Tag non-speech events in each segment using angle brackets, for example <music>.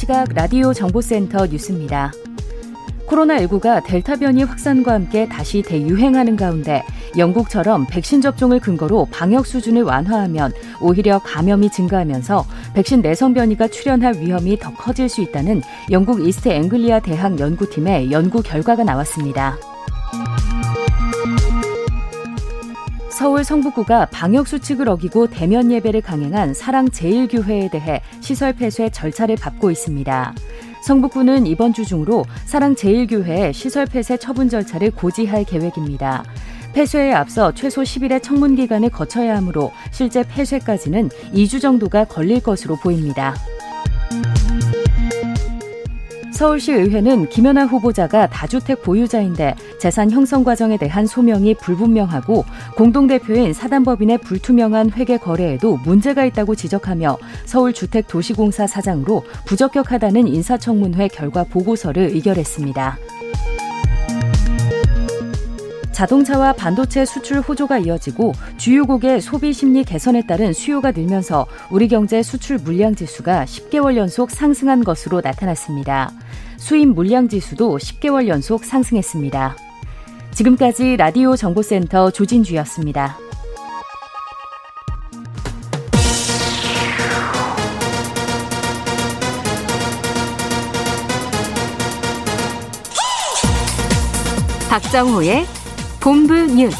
시각 라디오 정보센터 뉴스입니다. 코로나19가 델타 변이 확산과 함께 다시 대유행하는 가운데 영국처럼 백신 접종을 근거로 방역 수준을 완화하면 오히려 감염이 증가하면서 백신 내성 변이가 출현할 위험이 더 커질 수 있다는 영국 이스트 앵글리아 대학 연구팀의 연구 결과가 나왔습니다. 서울 성북구가 방역 수칙을 어기고 대면 예배를 강행한 사랑제일교회에 대해 시설 폐쇄 절차를 밟고 있습니다. 성북구는 이번 주 중으로 사랑제일교회 시설 폐쇄 처분 절차를 고지할 계획입니다. 폐쇄에 앞서 최소 10일의 청문 기간을 거쳐야 하므로 실제 폐쇄까지는 2주 정도가 걸릴 것으로 보입니다. 서울시의회는 김연아 후보자가 다주택 보유자인데 재산 형성 과정에 대한 소명이 불분명하고 공동대표인 사단법인의 불투명한 회계 거래에도 문제가 있다고 지적하며 서울주택도시공사 사장으로 부적격하다는 인사청문회 결과 보고서를 의결했습니다. 자동차와 반도체 수출 호조가 이어지고 주요국의 소비 심리 개선에 따른 수요가 늘면서 우리 경제 수출 물량 지수가 10개월 연속 상승한 것으로 나타났습니다. 수입 물량 지수도 10개월 연속 상승했습니다. 지금까지 라디오 정보센터 조진주였습니다. 박정호의 본부 뉴스.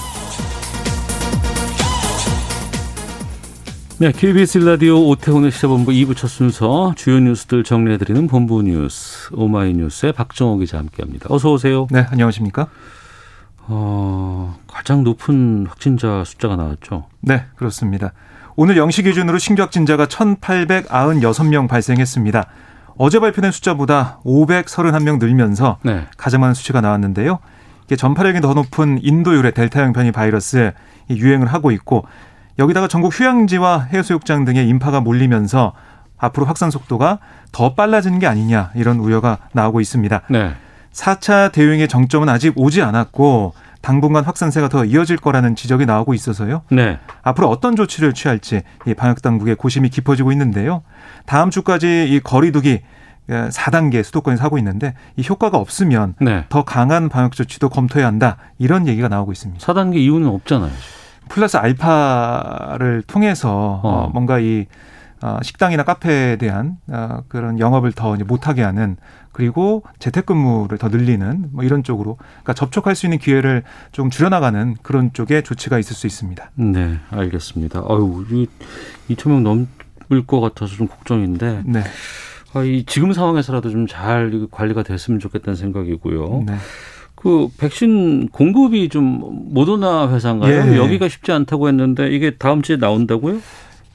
네, KBS 라디오 오태훈의 시사본부 2부 첫 순서 주요 뉴스들 정리해드리는 본부 뉴스 오마이뉴스의 박정호 기자 함께합니다. 어서 오세요. 네, 안녕하십니까? 어, 가장 높은 확진자 숫자가 나왔죠. 네, 그렇습니다. 오늘 0시 기준으로 신규 확진자가 1,896명 발생했습니다. 어제 발표된 숫자보다 531명 늘면서 네. 가장 많은 수치가 나왔는데요. 이게 전파력이 더 높은 인도 유래 델타형 변이 바이러스 유행을 하고 있고 여기다가 전국 휴양지와 해수욕장 등의 인파가 몰리면서 앞으로 확산 속도가 더 빨라지는 게 아니냐 이런 우려가 나오고 있습니다. 네. 4차 대유행의 정점은 아직 오지 않았고 당분간 확산세가 더 이어질 거라는 지적이 나오고 있어서요. 네. 앞으로 어떤 조치를 취할지 이 방역 당국의 고심이 깊어지고 있는데요. 다음 주까지 이 거리두기 4단계 수도권에서 하고 있는데 이 효과가 없으면 네. 더 강한 방역 조치도 검토해야 한다. 이런 얘기가 나오고 있습니다. 4단계 이유는 없잖아요. 플러스 알파를 통해서 어. 어 뭔가 이 어, 식당이나 카페에 대한 어, 그런 영업을 더 못하게 하는 그리고 재택근무를 더 늘리는 뭐 이런 쪽으로 그러니까 접촉할 수 있는 기회를 좀 줄여나가는 그런 쪽에 조치가 있을 수 있습니다. 네, 알겠습니다. 아유, 이 2천 명 넘을 것 같아서 좀 걱정인데. 네. 아, 이 지금 상황에서라도 좀 잘 관리가 됐으면 좋겠다는 생각이고요. 네. 그 백신 공급이 좀 모더나 회사인가요? 예. 여기가 쉽지 않다고 했는데 이게 다음 주에 나온다고요?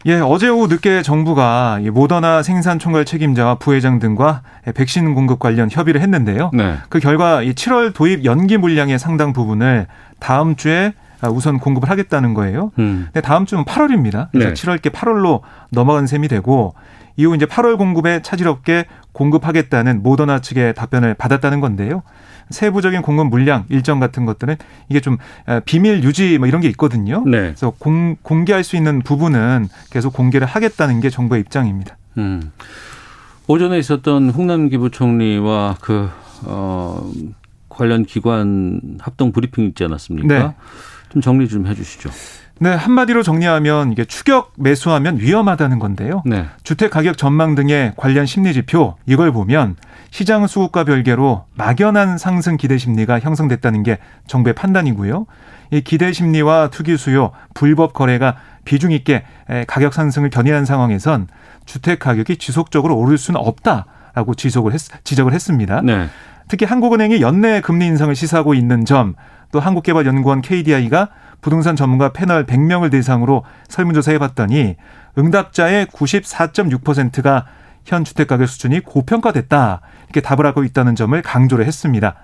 예, 어제 오후 늦게 정부가 모더나 생산 총괄 책임자와 부회장 등과 백신 공급 관련 협의를 했는데요. 네. 그 결과 7월 도입 연기 물량의 상당 부분을 다음 주에 우선 공급을 하겠다는 거예요. 음. 근데 다음 주는 8월입니다. 그래서 네. 7월께 8월로 넘어간 셈이 되고 이후 이제 8월 공급에 차질 없게 공급하겠다는 모더나 측의 답변을 받았다는 건데요. 세부적인 공급 물량 일정 같은 것들은 이게 좀 비밀 유지 뭐 이런 게 있거든요. 네. 그래서 공, 공개할 수 있는 부분은 계속 공개를 하겠다는 게 정부의 입장입니다. 음. 오전에 있었던 홍남기 부총리와 그, 어, 관련 기관 합동 브리핑 있지 않았습니까? 네. 좀 정리 좀 해 주시죠. 네, 한마디로 정리하면 이게 추격 매수하면 위험하다는 건데요. 네. 주택 가격 전망 등의 관련 심리 지표 이걸 보면 시장 수급과 별개로 막연한 상승 기대 심리가 형성됐다는 게 정부의 판단이고요. 이 기대 심리와 투기 수요, 불법 거래가 비중 있게 가격 상승을 견인한 상황에선 주택 가격이 지속적으로 오를 수는 없다라고 지속을 했, 지적을 했습니다. 네. 특히 한국은행이 연내 금리 인상을 시사하고 있는 점, 또 한국개발연구원 KDI가 부동산 전문가 패널 100명을 대상으로 설문조사 해 봤더니 응답자의 94.6%가 현 주택가격 수준이 고평가됐다 이렇게 답을 하고 있다는 점을 강조를 했습니다.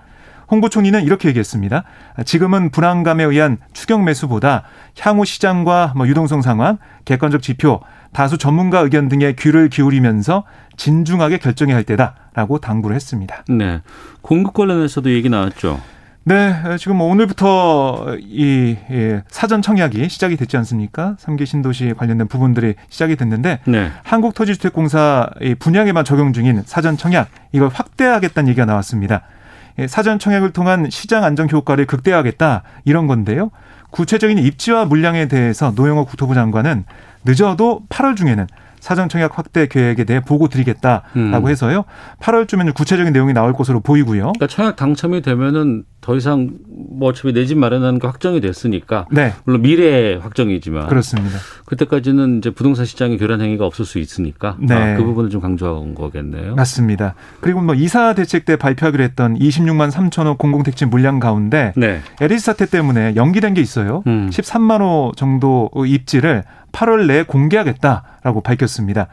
홍보총리는 이렇게 얘기했습니다. 지금은 불안감에 의한 추경 매수보다 향후 시장과 뭐 유동성 상황, 객관적 지표, 다수 전문가 의견 등에 귀를 기울이면서 진중하게 결정해야 할 때다라고 당부를 했습니다. 네. 공급 관련해서도 얘기 나왔죠. 네, 지금 뭐 오늘부터 이 예, 사전 청약이 시작이 됐지 않습니까? 3기 신도시 관련된 부분들이 시작이 됐는데 네. 한국토지주택공사 분양에만 적용 중인 사전 청약 이걸 확대하겠다는 얘기가 나왔습니다. 예, 사전 청약을 통한 시장 안정 효과를 극대화하겠다 이런 건데요. 구체적인 입지와 물량에 대해서 노영호 국토부 장관은 늦어도 8월 중에는 사전 청약 확대 계획에 대해 보고 드리겠다라고 음. 해서요. 8월쯤에는 구체적인 내용이 나올 것으로 보이고요. 그러니까 청약 당첨이 되면은 더 이상 뭐 어차피 내 집 마련하는 거 확정이 됐으니까 네. 물론 미래 확정이지만 그렇습니다. 그때까지는 이제 부동산 시장의 교란 행위가 없을 수 있으니까 네. 아, 그 부분을 좀 강조한 거겠네요. 맞습니다. 그리고 뭐 이사 대책 때 발표하기로 했던 26만 3천 호 공공택지 물량 가운데 네. LH 사태 때문에 연기된 게 있어요. 음. 13만 호 정도 입지를 8월 내에 공개하겠다라고 밝혔습니다.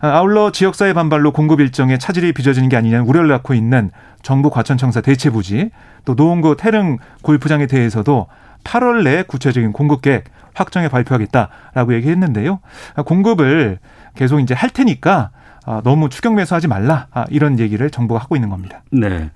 아울러 지역사회 반발로 공급 일정에 차질이 빚어지는 게 아니냐는 우려를 낳고 있는 정부 과천청사 대체부지 또 노원구 태릉 골프장에 대해서도 8월 내에 구체적인 공급 계획 확정해 발표하겠다라고 얘기했는데요. 공급을 계속 이제 할 테니까 아, 너무 추경 매수하지 말라 아, 이런 얘기를 정부가 하고 있는 겁니다. 네.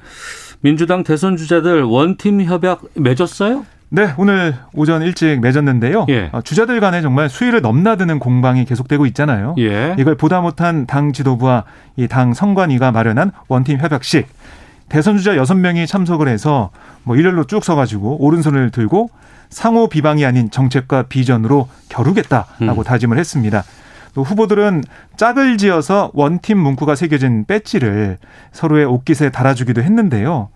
민주당 대선 주자들 원팀 협약 맺었어요? 네, 오늘 오전 일찍 맺었는데요. 예. 어, 주자들 간에 정말 수위를 넘나드는 공방이 계속되고 있잖아요. 예. 이걸 보다 못한 당 지도부와 이 당 선관위가 마련한 원팀 협약식. 대선 주자 여섯 명이 참석을 해서 뭐 일렬로 쭉 서가지고 오른손을 들고 상호 비방이 아닌 정책과 비전으로 겨루겠다라고 음. 다짐을 했습니다. 또 후보들은 짝을 지어서 원팀 문구가 새겨진 배지를 서로의 옷깃에 달아주기도 했는데요.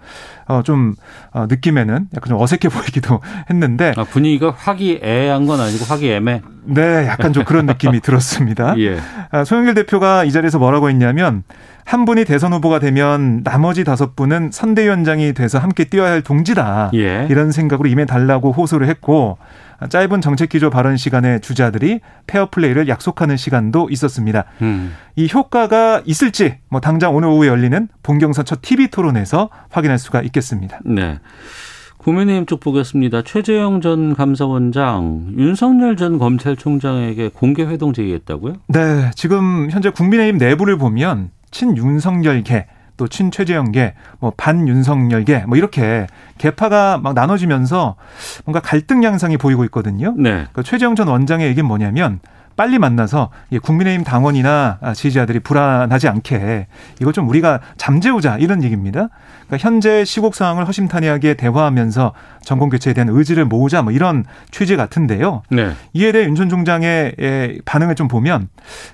어, 좀 어, 느낌에는 약간 좀 어색해 보이기도 <laughs> 했는데 아, 분위기가 화기애애한 건 아니고 화기애매. 네, 약간 좀 그런 느낌이 <laughs> 들었습니다. 예. 아, 소영길 대표가 이 자리에서 뭐라고 했냐면 한 분이 대선 후보가 되면 나머지 다섯 분은 선대위원장이 돼서 함께 뛰어야 할 동지다. 예. 이런 생각으로 임해달라고 호소를 했고 짧은 정책 기조 발언 시간에 주자들이 페어플레이를 약속하는 시간도 있었습니다. 음. 이 효과가 있을지 뭐 당장 오늘 오후에 열리는 본경선 첫 TV 토론에서 확인할 수가 있겠습니다. 네. 국민의힘 쪽 보겠습니다. 최재형 전 감사원장, 윤석열 전 검찰총장에게 공개 회동 제의했다고요? 네, 지금 현재 국민의힘 내부를 보면 친윤석열계 또 친최재형계, 뭐 반윤석열계, 뭐 이렇게 개파가 막 나눠지면서 뭔가 갈등 양상이 보이고 있거든요. 네. 그러니까 최재형 전 원장의 얘기는 뭐냐면 빨리 만나서 국민의힘 당원이나 지지자들이 불안하지 않게 이걸 좀 우리가 잠재우자 이런 얘기입니다. 그러니까 현재 시국 상황을 허심탄회하게 대화하면서 정권 교체에 대한 의지를 모으자 뭐 이런 취지 같은데요. 네. 이에 대해 윤 전 총장의 반응을 좀 보면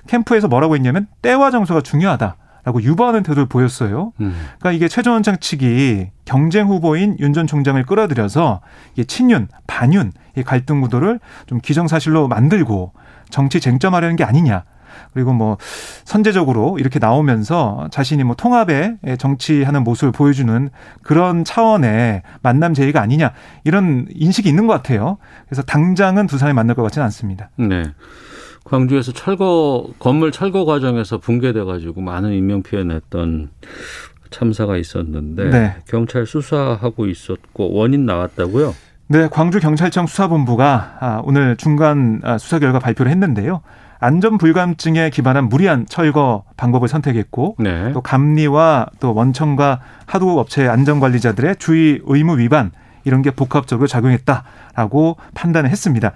캠프에서 뭐라고 했냐면 때와 장소가 중요하다. 라고 유보하는 태도를 보였어요. 음. 그러니까 이게 최전 원장 측이 경쟁 후보인 윤 전 총장을 끌어들여서 이 친윤, 반윤 이 갈등 구도를 좀 기정사실로 만들고 정치 쟁점하려는 게 아니냐. 그리고 뭐 선제적으로 이렇게 나오면서 자신이 뭐 통합에 정치하는 모습을 보여주는 그런 차원의 만남 제의가 아니냐 이런 인식이 있는 것 같아요. 그래서 당장은 두 사람이 만날 것 같지는 않습니다. 네. 광주에서 철거 건물 철거 과정에서 붕괴돼 가지고 많은 인명 피해 냈던 참사가 있었는데 네. 경찰 수사하고 있었고 원인 나왔다고요? 네, 광주 경찰청 수사본부가 아, 오늘 중간 아, 수사 결과 발표를 했는데요. 안전 불감증에 기반한 무리한 철거 방법을 선택했고 네. 또 감리와 또 원청과 하도 업체 안전 관리자들의 주의 의무 위반 이런 게 복합적으로 작용했다라고 판단을 했습니다.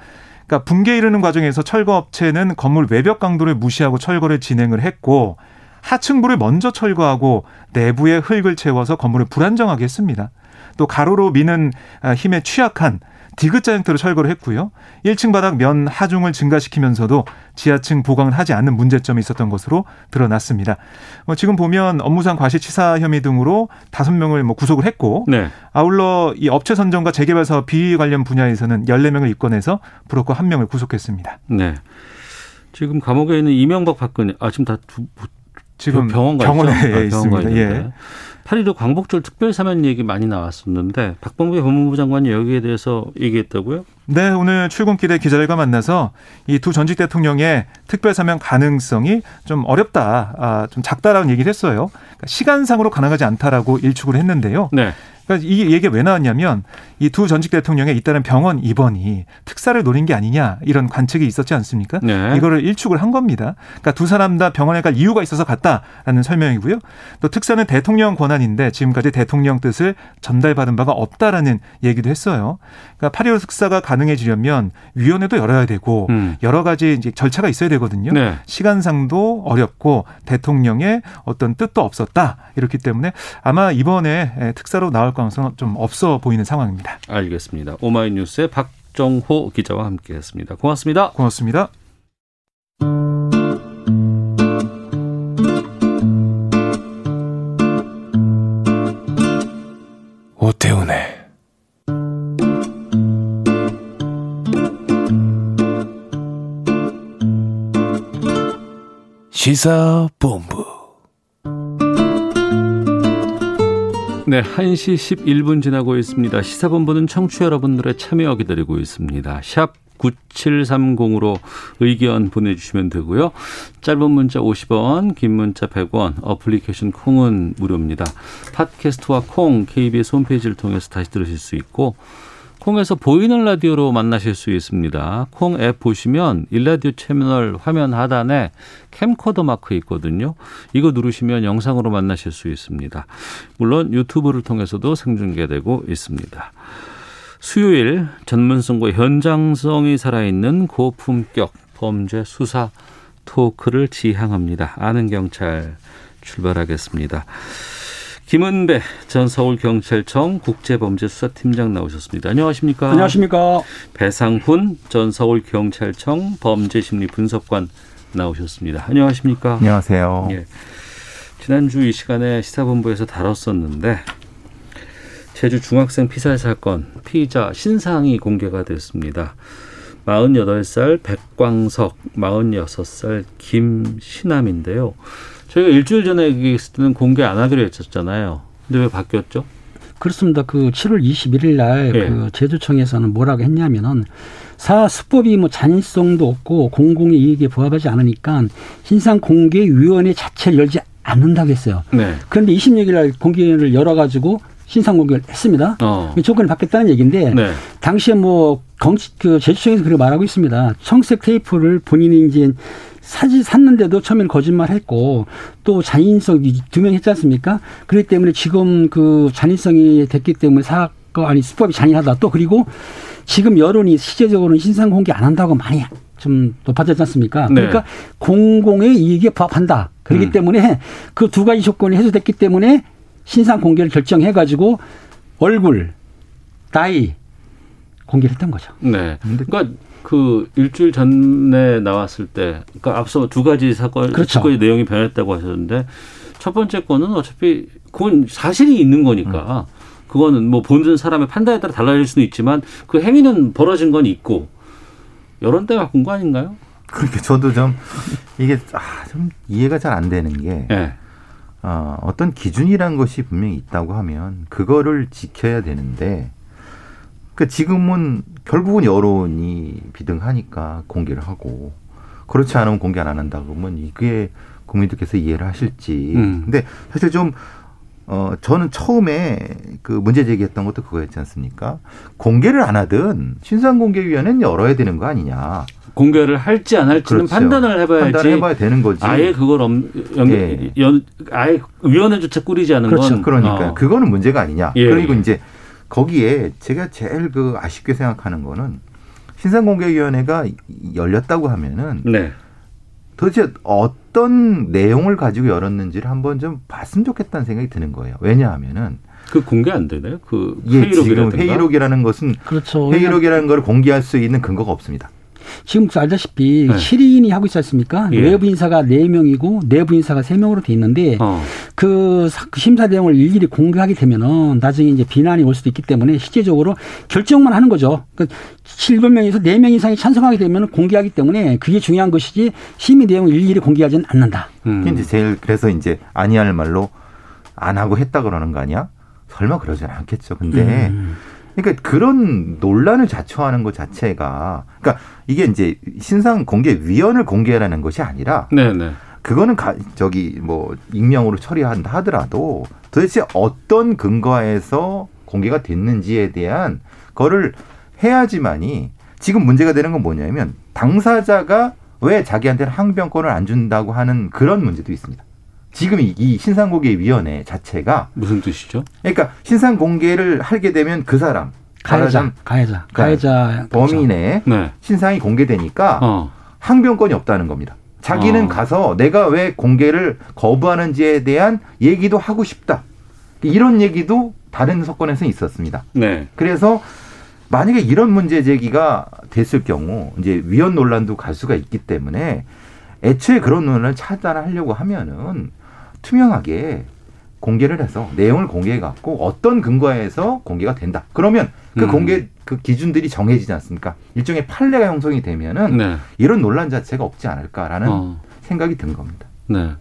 그러니까 붕괴 이르는 과정에서 철거 업체는 건물 외벽 강도를 무시하고 철거를 진행을 했고 하층부를 먼저 철거하고 내부에 흙을 채워서 건물을 불안정하게 했습니다. 또 가로로 미는 아, 힘에 취약한 디귿자 형태로 철거를 했고요. 1층 바닥 면 하중을 증가시키면서도 지하층 보강을 하지 않는 문제점이 있었던 것으로 드러났습니다. 뭐 지금 보면 업무상 과실치사 혐의 등으로 다섯 명을 뭐 구속을 했고 네. 아울러 이 업체 선정과 재개발 사업 비위 관련 분야에서는 14명을 입건해서 브로커 한 명을 구속했습니다. 네. 지금 감옥에 있는 이명박 박근혜 아 지금 다 두, 지금 병원 병원에 아, 있습니다. 예. 8.15 광복절 특별사면 얘기 많이 나왔었는데 박범계 법무부 장관이 여기에 대해서 얘기했다고요? 네, 오늘 출근길에 기자들과 만나서 이 두 전직 대통령의 특별사면 가능성이 좀 어렵다, 아, 좀 작다라는 얘기를 했어요. 그러니까 시간상으로 가능하지 않다라고 일축을 했는데요. 네. 그러니까 이 얘기가 왜 나왔냐면 이 두 전직 대통령의 잇따른 병원 입원이 특사를 노린 게 아니냐 이런 관측이 있었지 않습니까? 네. 이거를 일축을 한 겁니다. 그러니까 두 사람 다 병원에 갈 이유가 있어서 갔다라는 설명이고요. 또 특사는 대통령 권한인데 지금까지 대통령 뜻을 전달받은 바가 없다라는 얘기도 했어요. 그러니까 8.15 특사가 가능해지려면 위원회도 열어야 되고 음. 여러 가지 이제 절차가 있어야 되거든요. 네. 시간상도 어렵고 대통령의 어떤 뜻도 없었다 이렇기 때문에 아마 이번에 특사로 나올 가능성은 좀 없어 보이는 상황입니다. 알겠습니다. 오마이뉴스의 박정호 기자와 함께했습니다. 고맙습니다. 고맙습니다. 오태훈의 시사본부 네, 1시 11분 지나고 있습니다. 시사본부는 청취 여러분들의 참여 기다리고 있습니다. 샵 9730으로 의견 보내주시면 되고요. 짧은 문자 50원, 긴 문자 100원, 어플리케이션 콩은 무료입니다. 팟캐스트와 콩, KBS 홈페이지를 통해서 다시 들으실 수 있고 콩에서 보이는 라디오로 만나실 수 있습니다. 콩 앱 보시면 일라디오 채널 화면 하단에 캠코더 마크 있거든요. 이거 누르시면 영상으로 만나실 수 있습니다. 물론 유튜브를 통해서도 생중계되고 있습니다. 수요일 전문성과 현장성이 살아있는 고품격 범죄 수사 토크를 지향합니다. 아는 경찰 출발하겠습니다. 김은배 전 서울경찰청 국제범죄수사팀장 나오셨습니다. 안녕하십니까? 안녕하십니까? 배상훈 전 서울경찰청 범죄심리분석관 나오셨습니다. 안녕하십니까? 안녕하세요. 예. 지난주 이 시간에 시사본부에서 다뤘었는데 제주 중학생 피살 사건 피의자 신상이 공개가 됐습니다. 48살 백광석, 46살 김신남인데요. 저희가 일주일 전에 얘기했을 때는 공개 안 하기로 했었잖아요. 근데 왜 바뀌었죠? 그렇습니다. 그 7월 21일 날그 예. 제주청에서는 뭐라고 했냐면은 사 수법이 뭐 잔인성도 없고 공공의 이익에 부합하지 않으니까 신상 공개 위원회 자체를 열지 않는다고 했어요. 네. 그런데 26일 날 공개를 열어 가지고 신상 공개를 했습니다. 어. 조건을 받겠다는 얘기인데 네. 당시에 뭐 정치 그 제주청에서 그렇게 말하고 있습니다. 청색 테이프를 본인이 이제 사지 샀는데도 처음에는 거짓말했고 또 잔인성이 두명 했지 않습니까? 그렇기 때문에 지금 그 잔인성이 됐기 때문에 사건 아니 수법이 잔인하다. 또 그리고 지금 여론이 실제적으로는 신상 공개 안 한다고 많이 좀 높아졌지 않습니까? 네. 그러니까 공공의 이익에 부합한다. 그렇기 음. 때문에 그 두 가지 조건이 해소됐기 때문에 신상 공개를 결정해 가지고 얼굴, 나이 공개를 했던 거죠. 네. 그러니까 그 일주일 전에 나왔을 때, 그러니까 앞서 두 가지 사건, 그렇죠. 사건의 내용이 변했다고 하셨는데 첫 번째 거는 어차피 그건 사실이 있는 거니까 음. 그거는 뭐 보는 사람의 판단에 따라 달라질 수는 있지만 그 행위는 벌어진 건 있고 여론 때문에 바꾼 거 아닌가요? 그러니까 저도 좀 이게 아, 좀 이해가 잘 안 되는 게 네. 어, 어떤 기준이란 것이 분명히 있다고 하면 그거를 지켜야 되는데 그 지금은 결국은 여론이 비등하니까 공개를 하고 그렇지 않으면 공개 안 한다 그러면 이게 국민들께서 이해를 하실지. 음. 근데 사실 좀 어, 저는 처음에 그 문제 제기했던 것도 그거였지 않습니까? 공개를 안 하든 신상공개위원회는 열어야 되는 거 아니냐. 공개를 할지 안 할지는 그렇죠. 판단을 해봐야지. 판단을 해봐야 되는 거지. 아예 그걸 엄, 연, 예. 연, 아예 위원회조차 꾸리지 않은 그렇죠. 건. 그러니까 어. 그거는 문제가 아니냐. 예. 그리고 이제 거기에 제가 제일 그 아쉽게 생각하는 거는 신상공개위원회가 열렸다고 하면은 네. 도대체 어떤 내용을 가지고 열었는지를 한번 좀 봤으면 좋겠다는 생각이 드는 거예요. 왜냐하면은 그 공개 안 되나요? 그 예, 지금 회의록이라는 것은 그렇죠. 회의록이라는 걸 공개할 수 있는 근거가 없습니다. 지금 알다시피 네. 7인이 하고 있지 않습니까? 예. 외부 인사가 4명이고 내부 인사가 3명으로 돼 있는데 어. 그, 그 심사 내용을 일일이 공개하게 되면은 나중에 이제 비난이 올 수도 있기 때문에 실제적으로 결정만 하는 거죠. 그러니까 7명에서 4명 이상이 찬성하게 되면 공개하기 때문에 그게 중요한 것이지 심의 내용을 일일이 공개하지는 않는다. 음. 이제 제일 그래서 이제 아니할 말로 안 하고 했다 그러는 거 아니야? 설마 그러진 않겠죠. 근데 음. 그러니까 그런 논란을 자초하는 것 자체가 그러니까 이게 이제 신상 공개 위원을 공개하라는 것이 아니라 네네. 네. 그거는 가, 저기 뭐 익명으로 처리한다 하더라도 도대체 어떤 근거에서 공개가 됐는지에 대한 거를 해야지만이 지금 문제가 되는 건 뭐냐면 당사자가 왜 자기한테는 항변권을 안 준다고 하는 그런 문제도 있습니다. 지금 이 신상공개위원회 자체가 무슨 뜻이죠? 그러니까 신상 공개를 하게 되면 그 사람 가해자, 가해자, 그러니까 가해자 범인의 네. 신상이 공개되니까 어. 항변권이 없다는 겁니다. 자기는 어. 가서 내가 왜 공개를 거부하는지에 대한 얘기도 하고 싶다. 이런 얘기도 다른 사건에서 있었습니다. 네. 그래서 만약에 이런 문제 제기가 됐을 경우 이제 위헌 논란도 갈 수가 있기 때문에 애초에 그런 논란을 차단하려고 하면은 투명하게 공개를 해서 내용을 공개해 갖고 어떤 근거에서 공개가 된다. 그러면 그 음. 공개 그 기준들이 정해지지 않습니까? 일종의 판례가 형성이 되면은 네. 이런 논란 자체가 없지 않을까라는 어. 생각이 든 겁니다. 네.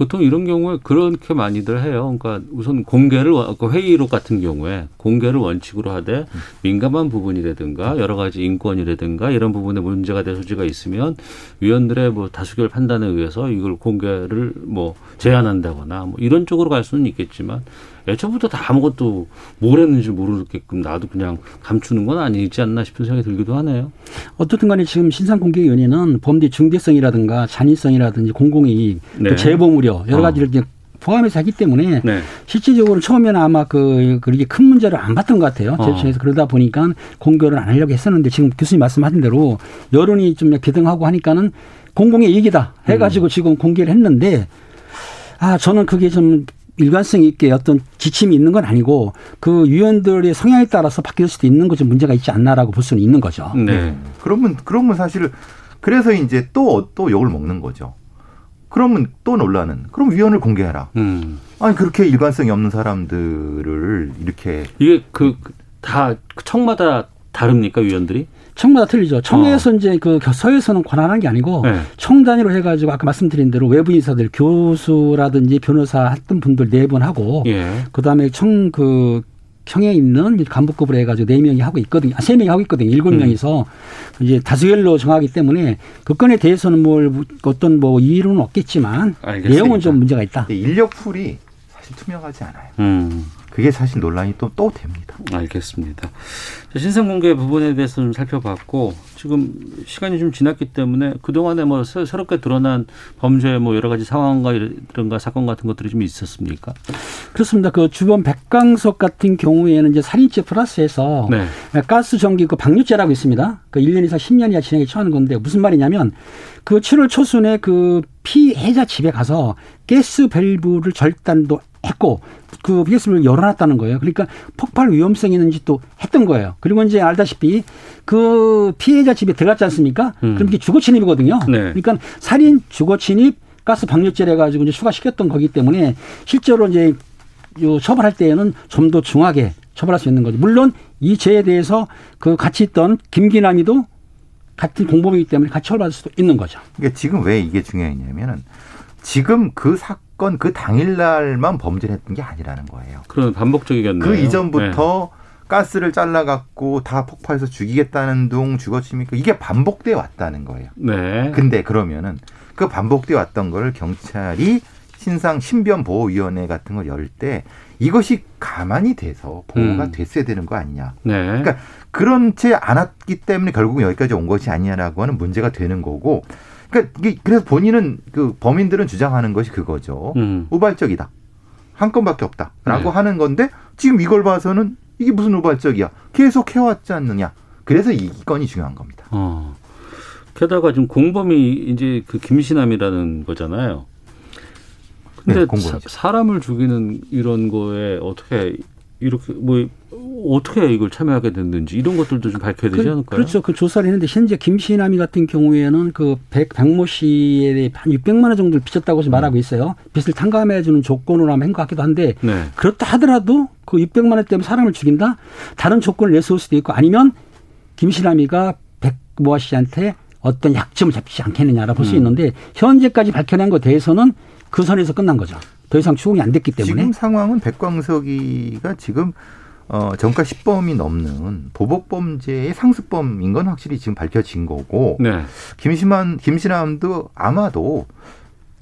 보통 이런 경우에 그렇게 많이들 해요. 그러니까 우선 공개를 그 회의록 같은 경우에 공개를 원칙으로 하되 민감한 부분이라든가 여러 가지 인권이라든가 이런 부분에 문제가 될 소지가 있으면 위원들의 뭐 다수결 판단에 의해서 이걸 공개를 뭐 제한한다거나 뭐 이런 쪽으로 갈 수는 있겠지만 애초부터 다 아무것도 뭘 했는지 모르게끔 나도 그냥 감추는 건 아니지 않나 싶은 생각이 들기도 하네요. 어떻든 간에 지금 신상공개위원회는 범죄 중대성이라든가 잔인성이라든지 공공이익, 네. 재범 우려 여러 어. 가지를 어. 포함해서 하기 때문에 네. 실질적으로 처음에는 아마 그 그렇게 큰 문제를 안 봤던 것 같아요. 제주청에서 어. 그러다 보니까 공개를 안 하려고 했었는데 지금 교수님 말씀하신 대로 여론이 좀 비등하고 하니까는 공공의 이익이다 해가지고 음. 지금 공개를 했는데 아 저는 그게 좀 일관성 있게 어떤 지침이 있는 건 아니고 그 위원들의 성향에 따라서 바뀔 수도 있는 거죠. 문제가 있지 않나라고 볼 수는 있는 거죠. 네. 네. 그러면 그러면 사실 그래서 이제 또또 또 욕을 먹는 거죠. 그러면 또 논란은 그럼 위원을 공개해라. 음. 아니 그렇게 일관성이 없는 사람들을 이렇게 이게 그 다 청마다 다릅니까 위원들이? 청마다 틀리죠. 청에서 어. 이제 그 서에서는 권한한 게 아니고 네. 청 단위로 해가지고 아까 말씀드린 대로 외부 인사들 교수라든지 변호사 했던 분들 네 분 하고 예. 그다음에 청 그 청에 있는 간부급으로 해가지고 네 명이 하고 있거든요. 아, 세 명이 하고 있거든요. 일곱 음. 명이서 이제 다수결로 정하기 때문에 그 건에 대해서는 뭘 어떤 뭐 이유는 없겠지만 알겠습니다. 내용은 좀 문제가 있다. 인력 풀이 사실 투명하지 않아요. 음. 그게 사실 논란이 또, 또 됩니다. 알겠습니다. 신상 공개 부분에 대해서 좀 살펴봤고 지금 시간이 좀 지났기 때문에 그동안에 뭐 새롭게 드러난 범죄 뭐 여러 가지 상황과 이런가 사건 같은 것들이 좀 있었습니까? 그렇습니다. 그 주변 백강석 같은 경우에는 이제 살인죄 플러스해서 네. 가스 전기 그 방류죄라고 있습니다. 그 1년 이상 10년 이하 진행에 처하는 건데 무슨 말이냐면 그 7월 초순에 그 피해자 집에 가서 가스 밸브를 절단도 했고 그 PS를 열어놨다는 거예요. 그러니까 폭발 위험성이 있는지 또 했던 거예요. 그리고 이제 알다시피 그 피해자 집에 들어갔지 않습니까? 음. 그럼 이게 주거 침입이거든요. 네. 그러니까 살인, 주거 침입, 가스 방류죄를 해가지고 이제 추가시켰던 거기 때문에 실제로 이제 요 처벌할 때에는 좀 더 중하게 처벌할 수 있는 거죠. 물론 이 죄에 대해서 그 같이 있던 김기남이도 같은 공범이기 때문에 같이 처벌받을 수도 있는 거죠. 그러니까 지금 왜 이게 중요했냐면은 지금 그 사건 그 당일날만 범죄를 했던 게 아니라는 거예요. 그런 반복적이겠네요. 그 이전부터 네. 가스를 잘라갖고 다 폭파해서 죽이겠다는 둥 죽어치니까 이게 반복돼 왔다는 거예요. 네. 근데 그러면은 그 반복돼 왔던 걸 경찰이 신상 신변보호위원회 같은 걸 열 때 이것이 가만히 돼서 보호가 음. 됐어야 되는 거 아니냐. 네. 그러니까 그런 채 않았기 때문에 결국 여기까지 온 것이 아니냐라고 하는 문제가 되는 거고 그러니까 이게 그래서 본인은 그 범인들은 주장하는 것이 그거죠. 음. 우발적이다. 한 건밖에 없다라고 네. 하는 건데 지금 이걸 봐서는 이게 무슨 우발적이야? 계속 해왔지 않느냐. 그래서 이 건이 중요한 겁니다. 어. 게다가 지금 공범이 이제 그 김신남이라는 거잖아요. 근데 네, 사, 람을 죽이는 이런 거에 어떻게 이렇게 뭐 어떻게 이걸 참여하게 됐는지 이런 것들도 좀 밝혀야 되지 그, 않을까요? 그렇죠. 그 조사를 했는데 현재 김신남이 같은 경우에는 그 백, 백모 씨에 한 600만 원 정도를 빚었다고 음. 말하고 있어요. 빚을 탕감해 주는 조건으로 하면 한것 같기도 한데 네. 그렇다 하더라도 그 600만 원 때문에 사람을 죽인다? 다른 조건을 내세울 수도 있고 아니면 김신남이가 백모 씨한테 어떤 약점을 잡지 않겠느냐라 볼수 음. 있는데 현재까지 밝혀낸 것에 대해서는 그 선에서 끝난 거죠. 더 이상 추궁이 안 됐기 때문에. 지금 상황은 백광석이가 지금 어, 정가 10범이 넘는 보복범죄의 상습범인 건 확실히 지금 밝혀진 거고 네. 김신만 김신함도 아마도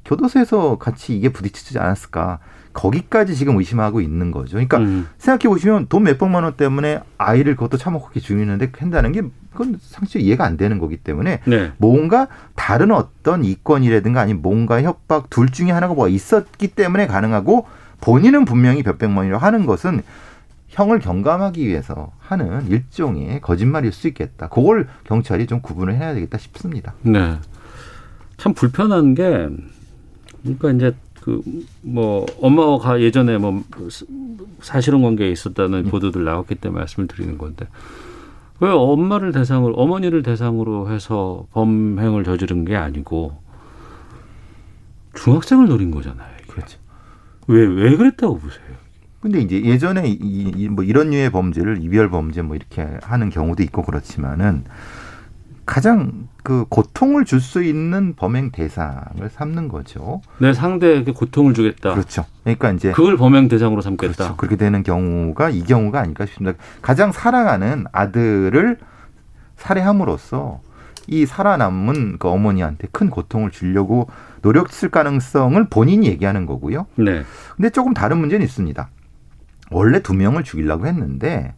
교도소에서 같이 이게 부딪히지 않았을까 거기까지 지금 의심하고 있는 거죠. 그러니까 음. 생각해 보시면 돈 몇 백만 원 때문에 아이를 그것도 참혹하게 죽이는데 한다는 게 그건 상식 이해가 안 되는 거기 때문에 네. 뭔가 다른 어떤 이권이라든가 아니면 뭔가 협박 둘 중에 하나가 뭐가 있었기 때문에 가능하고 본인은 분명히 몇백만이라고 하는 것은 형을 경감하기 위해서 하는 일종의 거짓말일 수 있겠다. 그걸 경찰이 좀 구분을 해야 되겠다 싶습니다. 네. 참 불편한 게 그러니까 이제 그 뭐 엄마가 예전에 뭐 사실혼 관계에 있었다는 음. 보도들 나왔기 때문에 말씀을 드리는 건데 왜 엄마를 대상으로 어머니를 대상으로 해서 범행을 저지른 게 아니고 중학생을 노린 거잖아요. 그렇죠. 왜왜 그랬다고 보세요? 근데 이제 예전에 이, 이, 뭐 이런 류의 범죄를 이별 범죄 뭐 이렇게 하는 경우도 있고 그렇지만은 가장 그 고통을 줄 수 있는 범행 대상을 삼는 거죠. 내 상대에게 고통을 주겠다. 그렇죠. 그러니까 이제 그걸 범행 대상으로 삼겠다. 그렇죠. 그렇게 되는 경우가 이 경우가 아닐까 싶습니다. 가장 사랑하는 아들을 살해함으로써 이 살아남은 그 어머니한테 큰 고통을 주려고 노력했을 가능성을 본인이 얘기하는 거고요. 네. 근데 조금 다른 문제는 있습니다. 원래 두 명을 죽이려고 했는데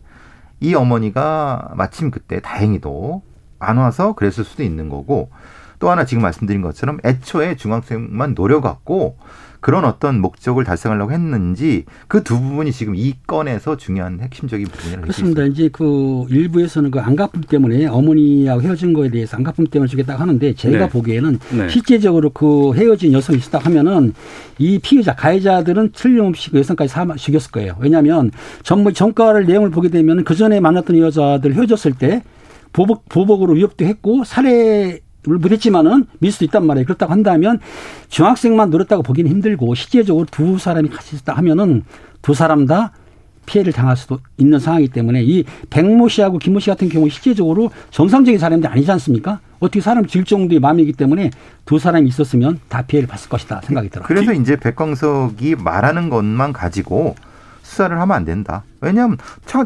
이 어머니가 마침 그때 다행히도 안 와서 그랬을 수도 있는 거고 또 하나 지금 말씀드린 것처럼 애초에 중학생만 노려갖고 그런 어떤 목적을 달성하려고 했는지 그 두 부분이 지금 이 건에서 중요한 핵심적인 부분이라고 그렇습니다. 이제 그 일부에서는 그 안갚음 때문에 어머니하고 헤어진 거에 대해서 안갚음 때문에 주겠다고 하는데 제가 네. 보기에는 네. 실제적으로 그 헤어진 여성이 있었다 하면은 이 피해자 가해자들은 틀림없이 그 여성까지 사망 죽였을 거예요. 왜냐하면 전부 전과를 내용을 보게 되면 그 전에 만났던 여자들 헤어졌을 때 보복 보복으로 위협도 했고 살해 못했지만은 밀 수도 있단 말이에요. 그렇다고 한다면 중학생만 노렸다고 보기는 힘들고 실제적으로 두 사람이 같이 있었다 하면은 두 사람 다 피해를 당할 수도 있는 상황이기 때문에 이 백모 씨하고 김모 씨 같은 경우 실제적으로 정상적인 사람인데 아니지 않습니까? 어떻게 사람 질 정도의 마음이기 때문에 두 사람이 있었으면 다 피해를 봤을 것이다 생각이 들어요. 그래서 이제 백광석이 말하는 것만 가지고 수사를 하면 안 된다. 왜냐하면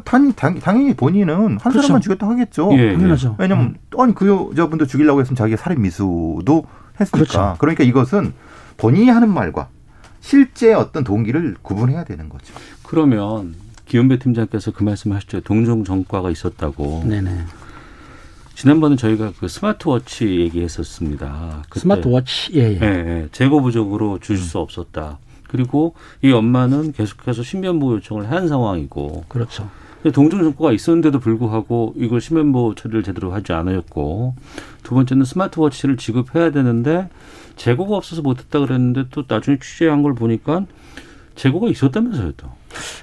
당, 당연히 본인은 한 그렇죠. 사람만 죽였다 하겠죠. 예, 예. 당연하죠. 왜냐하면 음. 아니 그 여자분도 죽이려고 했으면 자기가 살인 미수도 했으니까. 그렇죠. 그러니까 이것은 본인이 하는 말과 실제 어떤 동기를 구분해야 되는 거죠. 그러면 기현배 팀장께서 그 말씀하셨죠. 동종 전과가 있었다고. 네네. 지난번에 저희가 그 스마트워치 얘기했었습니다. 스마트워치 예, 예. 예, 예. 재고 부족으로 주실 수 없었다. 그리고 이 엄마는 계속해서 신변보호 요청을 한 상황이고. 그렇죠. 동종 정과가 있었는데도 불구하고 이걸 신변보호 처리를 제대로 하지 않았고 두 번째는 스마트워치를 지급해야 되는데 재고가 없어서 못했다 그랬는데 또 나중에 취재한 걸 보니까 재고가 있었다면서요 또.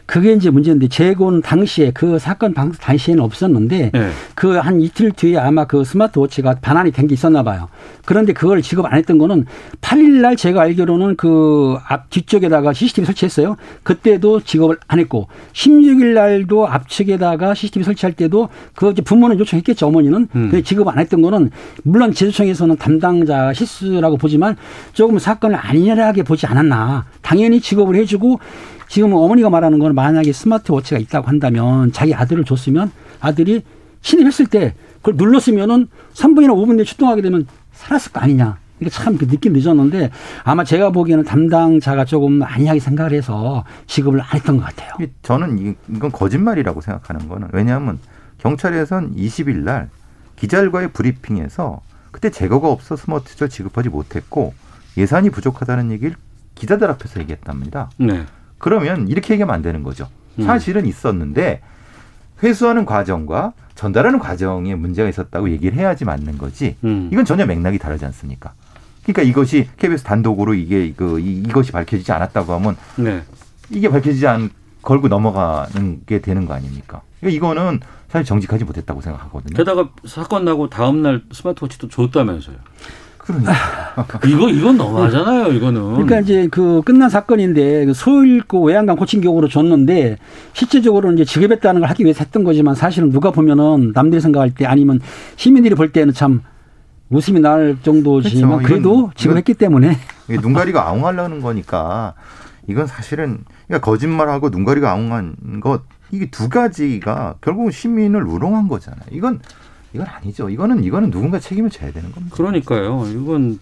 그게 이제 문제인데 재고는 당시에 그 사건 방 당시에는 없었는데 네. 그한 이틀 뒤에 아마 그 스마트워치가 반환이 된 게 있었나 봐요. 그런데 그걸 지급 안 했던 거는 8일 날 제가 알기로는 그 앞 뒤쪽에다가 CCTV 설치했어요. 그때도 지급을 안 했고 16일 날도 앞측에다가 CCTV 설치할 때도 그 부모는 요청했겠죠 어머니는. 음. 근데 지급 안 했던 거는 물론 제주청에서는 담당자 실수라고 보지만 조금 사건을 안일하게 보지 않았나. 당연히 지급을 해주고 지금 어머니가 말하는 건 만약에 스마트워치가 있다고 한다면 자기 아들을 줬으면 아들이 침입했을 때 그걸 눌렀으면은 3분이나 5분 내에 출동하게 되면 살았을 거 아니냐. 이게 참 늦게 늦었는데 아마 제가 보기에는 담당자가 조금 안이하게 생각을 해서 지급을 안 했던 것 같아요. 저는 이건 거짓말이라고 생각하는 거는 왜냐하면 경찰에선 20일 날 기자들과의 브리핑에서 그때 재고가 없어 스마트워치를 지급하지 못했고 예산이 부족하다는 얘기를 기자들 앞에서 얘기했답니다. 네. 그러면 이렇게 얘기하면 안 되는 거죠. 음. 사실은 있었는데 회수하는 과정과 전달하는 과정에 문제가 있었다고 얘기를 해야지 맞는 거지. 음. 이건 전혀 맥락이 다르지 않습니까? 그러니까 이것이 KBS 단독으로 이게 그 이것이 밝혀지지 않았다고 하면 네. 이게 밝혀지지 않 걸고 넘어가는 게 되는 거 아닙니까? 그러니까 이거는 사실 정직하지 못했다고 생각하거든요. 게다가 사건 나고 다음 날 스마트워치도 줬다면서요. 그러니까 <laughs> 이거 이건 너무하잖아요. 이거는. 그러니까 이제 그 끝난 사건인데 그 소잃고 외양간 고친 격으로 줬는데 실제적으로 이제 지급했다는 걸 하기 위해서 했던 거지만 사실은 누가 보면은 남들이 생각할 때 아니면 시민들이 볼 때는 참 웃음이 날 정도지만 그렇죠. 그래도 지급했기 때문에 눈가리가 아웅하려는 거니까 이건 사실은 그러니까 거짓말하고 눈가리가 아웅한 것 이게 두 가지가 결국은 시민을 우롱한 거잖아요. 이건 이건 아니죠. 이거는 이거는 누군가 책임을 져야 되는 겁니다. 그러니까요. 이건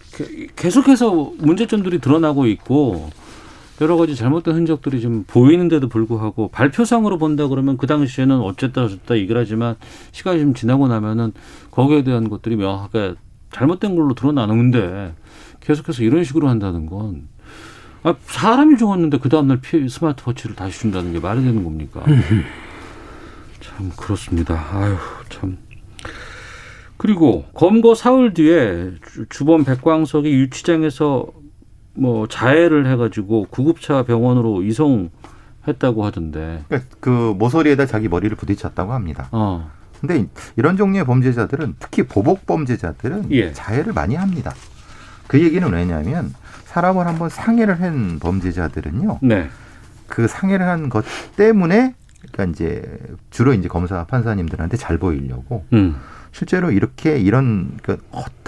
계속해서 문제점들이 드러나고 있고 여러 가지 잘못된 흔적들이 좀 보이는데도 불구하고 발표상으로 본다 그러면 그 당시에는 어쨌다 어쨌다 얘기를 하지만 시간이 좀 지나고 나면은 거기에 대한 것들이 명확하게 잘못된 걸로 드러나는데 계속해서 이런 식으로 한다는 건 아, 사람이 죽었는데 그 다음날 스마트워치를 다시 준다는 게 말이 되는 겁니까? <laughs> 참 그렇습니다. 아유 참. 그리고 검거 사흘 뒤에 주범 백광석이 유치장에서 뭐 자해를 해가지고 구급차 병원으로 이송했다고 하던데. 그러니까 그 모서리에다 자기 머리를 부딪혔다고 합니다. 어. 근데 이런 종류의 범죄자들은 특히 보복 범죄자들은 예. 자해를 많이 합니다. 그 얘기는 왜냐하면 사람을 한번 상해를 한 범죄자들은요. 네. 그 상해를 한 것 때문에 그러니까 이제 주로 이제 검사 판사님들한테 잘 보이려고 음. 실제로 이렇게 이런 그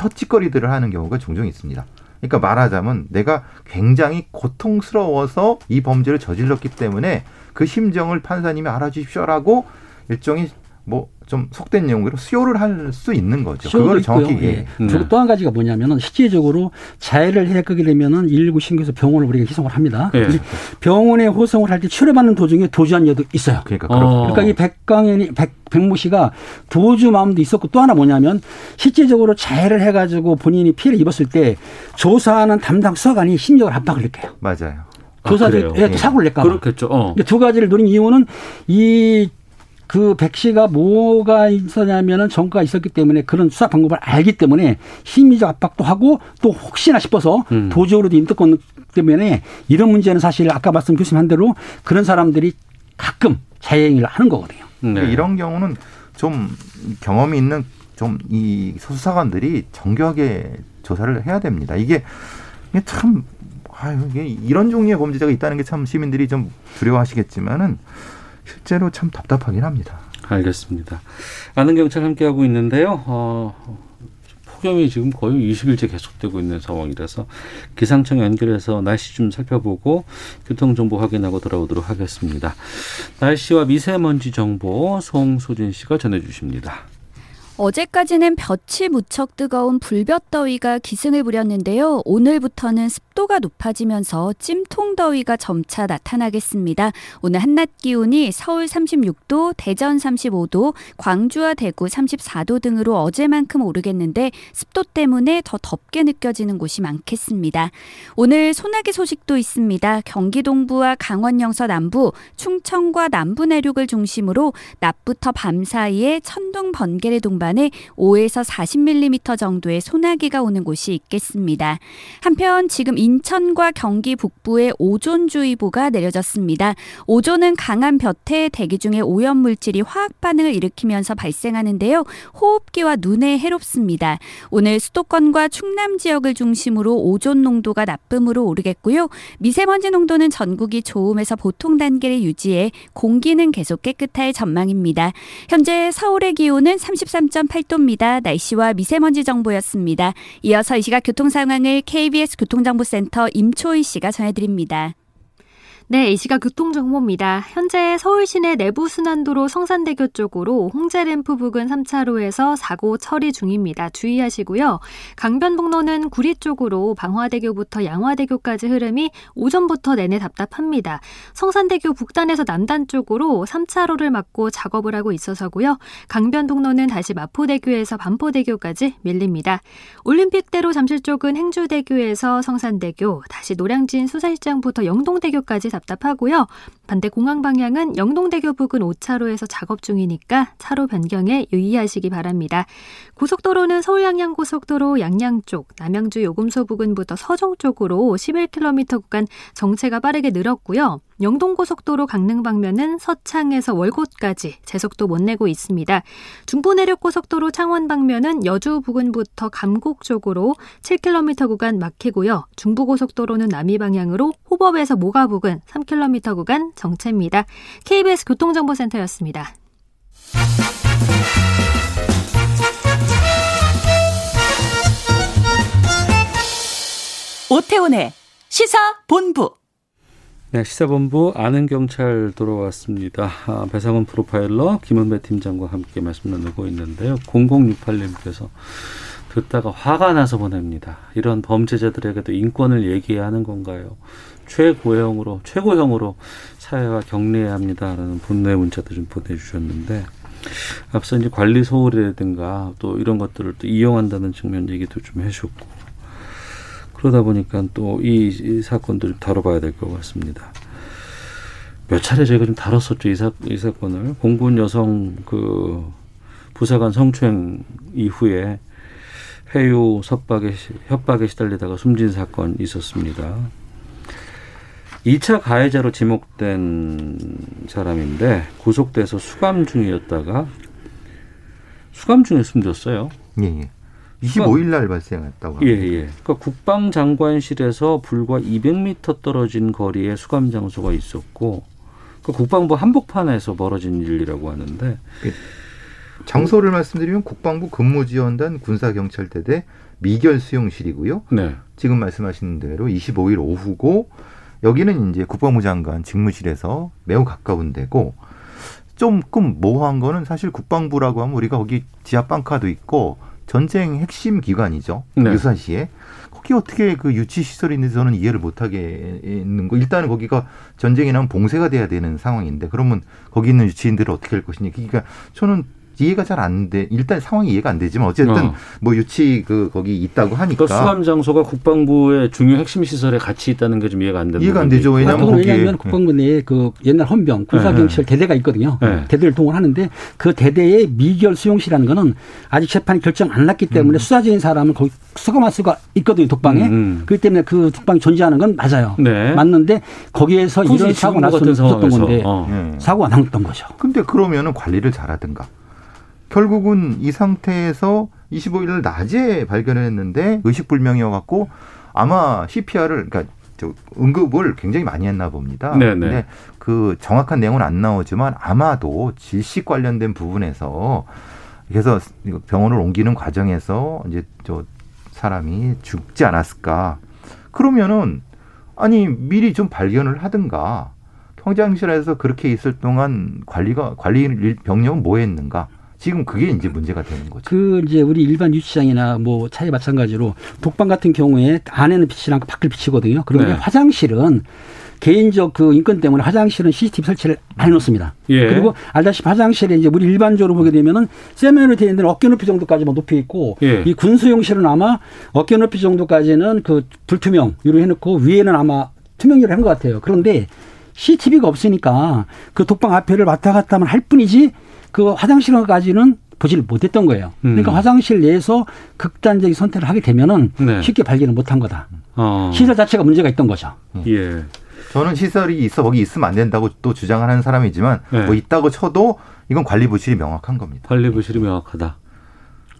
헛짓거리들을 하는 경우가 종종 있습니다. 그러니까 말하자면 내가 굉장히 고통스러워서 이 범죄를 저질렀기 때문에 그 심정을 판사님이 알아주십시오라고 일종의 뭐 좀 속된 용어로 수요를 할 수 있는 거죠. 그걸 정확히 예. 예. 그리고 또한 가지가 뭐냐면은 실제적으로 자해를 해하게 되면은 119 신고해서 병원을 우리가 희송을 합니다. 예. 병원에 호송을 할 때 치료받는 도중에 도주한 여도 있어요. 그러니까 어. 그러니까 이 백강현이 백 백모 씨가 도주 마음도 있었고 또 하나 뭐냐면 실제적으로 자해를 해가지고 본인이 피해를 입었을 때 조사하는 담당 수사관이 심적을 압박을 느껴요. 맞아요. 조사를 아, 예, 사고를 낼까 봐. 그렇겠죠. 어. 두 가지를 노린 이유는 이 그 백씨가 뭐가 있었냐면은 정과가 있었기 때문에 그런 수사 방법을 알기 때문에 심리적 압박도 하고 또 혹시나 싶어서 음. 도저로도 인터권 때문에 이런 문제는 사실 아까 말씀 교수님 한 대로 그런 사람들이 가끔 자행을 하는 거거든요. 네. 이런 경우는 좀 경험이 있는 좀 이 수사관들이 정교하게 조사를 해야 됩니다. 이게 참 아유 이게 이런 종류의 범죄자가 있다는 게 참 시민들이 좀 두려워하시겠지만은 실제로 참 답답하긴 합니다. 알겠습니다. 아는 경찰 함께하고 있는데요. 어, 폭염이 지금 거의 20일째 계속되고 있는 상황이라서 기상청 연결해서 날씨 좀 살펴보고 교통정보 확인하고 돌아오도록 하겠습니다. 날씨와 미세먼지 정보 송소진 씨가 전해주십니다. 어제까지는 볕이 무척 뜨거운 불볕더위가 기승을 부렸는데요. 오늘부터는 습도가 높아지면서 찜통더위가 점차 나타나겠습니다. 오늘 한낮 기온이 서울 36도, 대전 35도, 광주와 대구 34도 등으로 어제만큼 오르겠는데 습도 때문에 더 덥게 느껴지는 곳이 많겠습니다. 오늘 소나기 소식도 있습니다. 경기 동부와 강원 영서 남부, 충청과 남부 내륙을 중심으로 낮부터 밤 사이에 천둥 번개를 동반 동안에 5에서 40mm 정도의 소나기가 오는 곳이 있겠습니다. 한편 지금 인천과 경기 북부에 오존주의보가 내려졌습니다. 오존은 강한 볕에 대기 중에 오염 물질이 화학 반응을 일으키면서 발생하는데요. 호흡기와 눈에 해롭습니다. 오늘 수도권과 충남 지역을 중심으로 오존 농도가 나쁨으로 오르겠고요. 미세먼지 농도는 전국이 좋음에서 보통 단계를 유지해 공기는 계속 깨끗할 전망입니다. 현재 서울의 기온은 33. 104.8도입니다. 날씨와 미세먼지 정보였습니다. 이어서 이 시각 교통 상황을 KBS 교통정보센터 임초희 씨가 전해드립니다. 네, 이 시각 교통정보입니다. 현재 서울 시내 내부순환도로 성산대교 쪽으로 홍제램프 부근 3차로에서 사고 처리 중입니다. 주의하시고요. 강변북로는 구리 쪽으로 방화대교부터 양화대교까지 흐름이 오전부터 내내 답답합니다. 성산대교 북단에서 남단 쪽으로 3차로를 막고 작업을 하고 있어서고요. 강변북로는 다시 마포대교에서 반포대교까지 밀립니다. 올림픽대로 잠실 쪽은 행주대교에서 성산대교, 다시 노량진 수산시장부터 영동대교까지 답 답답하고요. 반대 공항 방향은 영동대교 부근 5차로에서 작업 중이니까 차로 변경에 유의하시기 바랍니다. 고속도로는 서울 양양 고속도로 양양 쪽, 남양주 요금소 부근부터 서정 쪽으로 11km 구간 정체가 빠르게 늘었고요. 영동고속도로 강릉 방면은 서창에서 월곶까지 제속도 못 내고 있습니다. 중부내륙고속도로 창원 방면은 여주 부근부터 감곡 쪽으로 7km 구간 막히고요. 중부고속도로는 남이 방향으로 호법에서 모가 부근 3km 구간 정체입니다. KBS 교통정보센터였습니다. 오태훈의 시사 본부 네, 시사본부 아는 경찰 돌아왔습니다. 아, 배상훈 프로파일러 김은배 팀장과 함께 말씀 나누고 있는데요. 0068님께서 듣다가 화가 나서 보냅니다. 이런 범죄자들에게도 인권을 얘기해야 하는 건가요? 최고형으로 최고형으로 사회와 격리해야 합니다라는 분노의 문자도 좀 보내주셨는데 앞서 이제 관리 소홀이라든가 또 이런 것들을 또 이용한다는 측면 얘기도 좀 해주셨고 그러다 보니까 또이 이 사건도 좀 다뤄봐야 될 것 같습니다. 몇 차례 저희가 좀 다뤘었죠 이, 사, 이 사건을 공군 여성 그 부사관 성추행 이후에 회유 섭박에 협박에 시달리다가 숨진 사건 있었습니다. 2차 가해자로 지목된 사람인데 구속돼서 수감 중이었다가 수감 중에 숨졌어요. 예, 예. 25일 날 발생했다고 합니다. 예, 예. 그러니까 국방장관실에서 불과 200m 떨어진 거리에 수감 장소가 있었고 그 국방부 한복판에서 벌어진 일이라고 하는데 예. 장소를 말씀드리면 국방부 근무지원단 군사경찰대대 미결 수용실이고요. 네. 지금 말씀하신 대로 25일 오후고 여기는 이제 국방부 장관 직무실에서 매우 가까운 데고 조금 모호한 거는 사실 국방부라고 하면 우리가 거기 지하 빵카도 있고 전쟁 핵심 기관이죠. 네. 유사시에. 거기 어떻게 그 유치 시설이 있는지 저는 이해를 못하게 있는 거. 일단은 거기가 전쟁이 나면 봉쇄가 돼야 되는 상황인데 그러면 거기 있는 유치인들을 어떻게 할 것이냐. 그러니까 저는 이해가 잘 안 돼. 일단 상황이 이해가 안 되지만 어쨌든 어. 뭐 유치 그 거기 있다고 하니까. 그 수감 장소가 국방부의 중요 핵심 시설에 같이 있다는 게 좀 이해가 안 되는 이해가 안 되죠. 왜냐하면 거기에 왜냐하면 국방부 내에 그 옛날 헌병 군사경찰 네. 대대가 있거든요. 네. 대대를 동원하는데 그 대대의 미결 수용실이라는 거는 아직 재판이 결정 안 났기 때문에 음. 수사적인 사람을 거기 수감할 수가 있거든요. 독방에. 음. 음. 그렇기 때문에 그 독방이 존재하는 건 맞아요. 네. 맞는데 거기에서 이런 사고 났었던 건데 어. 사고가 났던 거죠. 근데 그러면은 관리를 잘하든가. 결국은 이 상태에서 25일 낮에 발견했는데 의식불명이어 갖고 아마 CPR을 그러니까 저 응급을 굉장히 많이 했나 봅니다. 네네. 근데 그 정확한 내용은 안 나오지만 아마도 질식 관련된 부분에서 그래서 병원을 옮기는 과정에서 이제 저 사람이 죽지 않았을까? 그러면은 아니 미리 좀 발견을 하든가 통장실에서 그렇게 있을 동안 관리가 관리 병력은 뭐 했는가? 지금 그게 이제 문제가 되는 거죠. 그 이제 우리 일반 유치장이나 뭐 차에 마찬가지로 독방 같은 경우에 안에는 빛이 나고 밖을 비치거든요. 그런데 네. 화장실은 개인적 그 인권 때문에 화장실은 CCTV 설치를 안 해놓습니다. 예. 그리고 알다시피 화장실에 이제 우리 일반적으로 보게 되면은 세면으로 되어 있는 어깨 높이 정도까지만 높이 있고 예. 이 군수용실은 아마 어깨 높이 정도까지는 그 불투명으로 해놓고 위에는 아마 투명유로 한 것 같아요. 그런데 CCTV가 없으니까 그 독방 앞에를 왔다 갔다 하면 할 뿐이지 그 화장실까지는 보지를 못했던 거예요. 그러니까 음. 화장실 내에서 극단적인 선택을 하게 되면은 네. 쉽게 발견을 못한 거다. 어. 시설 자체가 문제가 있던 거죠. 예. 저는 시설이 있어 거기 있으면 안 된다고 또 주장을 하는 사람이지만 네. 뭐 있다고 쳐도 이건 관리 부실이 명확한 겁니다. 관리 부실이 명확하다.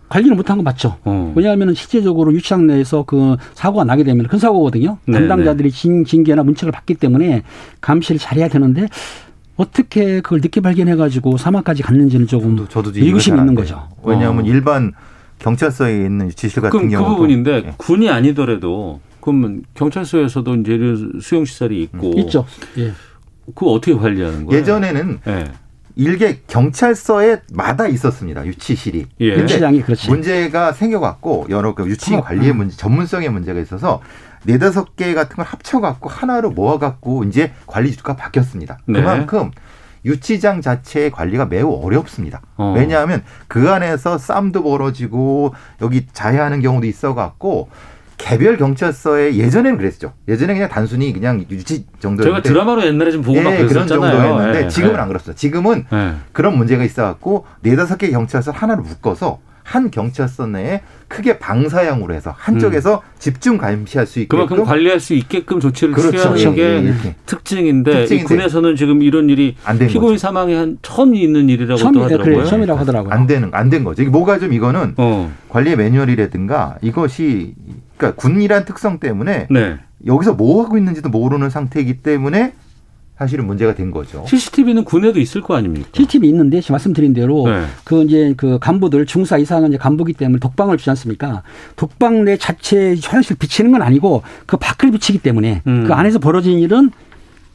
관리를 못한 건 맞죠. 어. 왜냐하면 실제적으로 유치장 내에서 그 사고가 나게 되면 큰 사고거든요. 네, 담당자들이 네. 징, 징계나 문책을 받기 때문에 감시를 잘해야 되는데 어떻게 그걸 늦게 발견해가지고 사망까지 갔는지는 조금 저도, 저도 의구심이 있는 거죠. 왜냐하면 어. 일반 경찰서에 있는 유치실 같은 경우 그 부분인데 네. 군이 아니더라도 그러면 경찰서에서도 이제 수용 시설이 있고 음. 있죠. 예. 그 어떻게 관리하는 거예요? 예전에는 예. 일개 경찰서에 마다 있었습니다. 유치실이. 예. 유치장이 그렇지. 문제가 생겨갖고 여러 그 유치 관리의 문제, 전문성의 문제가 있어서 네다섯 개 같은 걸 합쳐갖고 하나로 모아갖고 이제 관리 주가 바뀌었습니다. 네. 그만큼 유치장 자체의 관리가 매우 어렵습니다. 어. 왜냐하면 그 안에서 쌈도 벌어지고 여기 자해하는 경우도 있어갖고 개별 경찰서에 예전에는 그랬죠. 예전에 그냥 단순히 그냥 유치 정도. 제가 드라마로 옛날에 좀 보고 예, 막 그런 정도였는데 예, 지금은 예. 안 그렇습니다. 지금은 예. 그런 문제가 있어갖고 네다섯 개 경찰서 하나를 묶어서 한 경찰서 내에 크게 방사형으로 해서 한쪽에서 음. 집중 감시할 수 있게끔 그만큼 관리할 수 있게끔 조치를 그렇죠. 취하는 게 예, 예. 특징인데, 특징인데, 군에서는 지금 이런 일이 피고인 사망이 한 처음 있는 일이라고 처음, 하더라고요. 그래, 처음이라고 하더라고요. 안 되는 안 된 거죠. 이게 뭐가 좀 이거는 어. 관리 매뉴얼이라든가 이것이 그러니까 군이란 특성 때문에 네. 여기서 뭐 하고 있는지도 모르는 상태이기 때문에 사실은 문제가 된 거죠. CCTV는 군에도 있을 거 아닙니까? CCTV 있는데 말씀드린 대로 네. 그 이제 그 간부들 중사 이상은 이제 간부기 때문에 독방을 주지 않습니까? 독방 내 자체 화장실 비치는 건 아니고 그 밖을 비치기 때문에 음. 그 안에서 벌어진 일은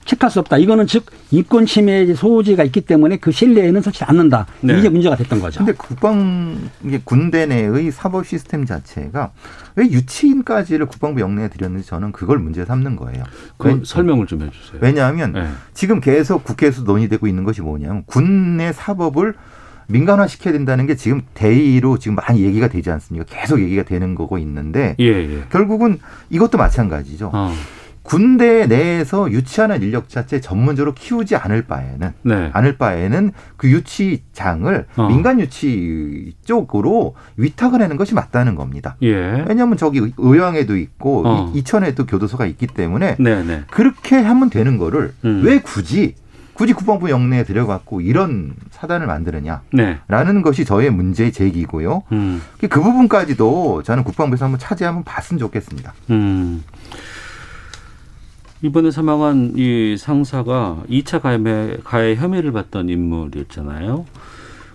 체크할 수 없다. 이거는 즉 인권 침해 소지가 있기 때문에 그 신뢰에는 서치 않는다. 네. 이게 문제가 됐던 거죠. 근데 국방 이게 군대 내의 사법 시스템 자체가 왜 유치인까지를 국방부 영내에 들였는지 저는 그걸 문제 삼는 거예요. 그 설명을 좀 해주세요. 왜냐하면 네. 지금 계속 국회에서 논의되고 있는 것이 뭐냐면 군내 사법을 민간화 시켜야 된다는 게 지금 대의로 지금 많이 얘기가 되지 않습니까? 계속 얘기가 되는 거고 있는데 예, 예. 결국은 이것도 마찬가지죠. 어. 군대 내에서 유치하는 인력 자체 전문적으로 키우지 않을 바에는 네. 않을 바에는 그 유치장을 어. 민간 유치 쪽으로 위탁을 하는 것이 맞다는 겁니다. 예. 왜냐하면 저기 의왕에도 있고 어. 이천에도 교도소가 있기 때문에 네네. 네. 그렇게 하면 되는 거를 음. 왜 굳이 굳이 국방부 영내에 들여갖고 이런 사단을 만드느냐라는 네. 것이 저의 문제 제기고요. 음. 그 부분까지도 저는 국방부에서 한번 차지 한번 봤으면 좋겠습니다. 음. 이번에 사망한 이 상사가 2차 가해, 가해 혐의를 받던 인물이었잖아요.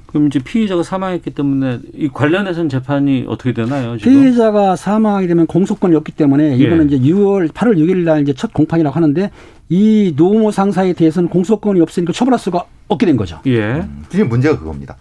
그럼 이제 피의자가 사망했기 때문에 이 관련해서는 재판이 어떻게 되나요? 지금? 피의자가 사망하게 되면 공소권이 없기 때문에 이거는 예. 이제 6월 8월 6일 날 이제 첫 공판이라고 하는데 이 노모 상사에 대해서는 공소권이 없으니까 처벌할 수가 없게 된 거죠. 예. 음, 지금 문제가 그겁니다.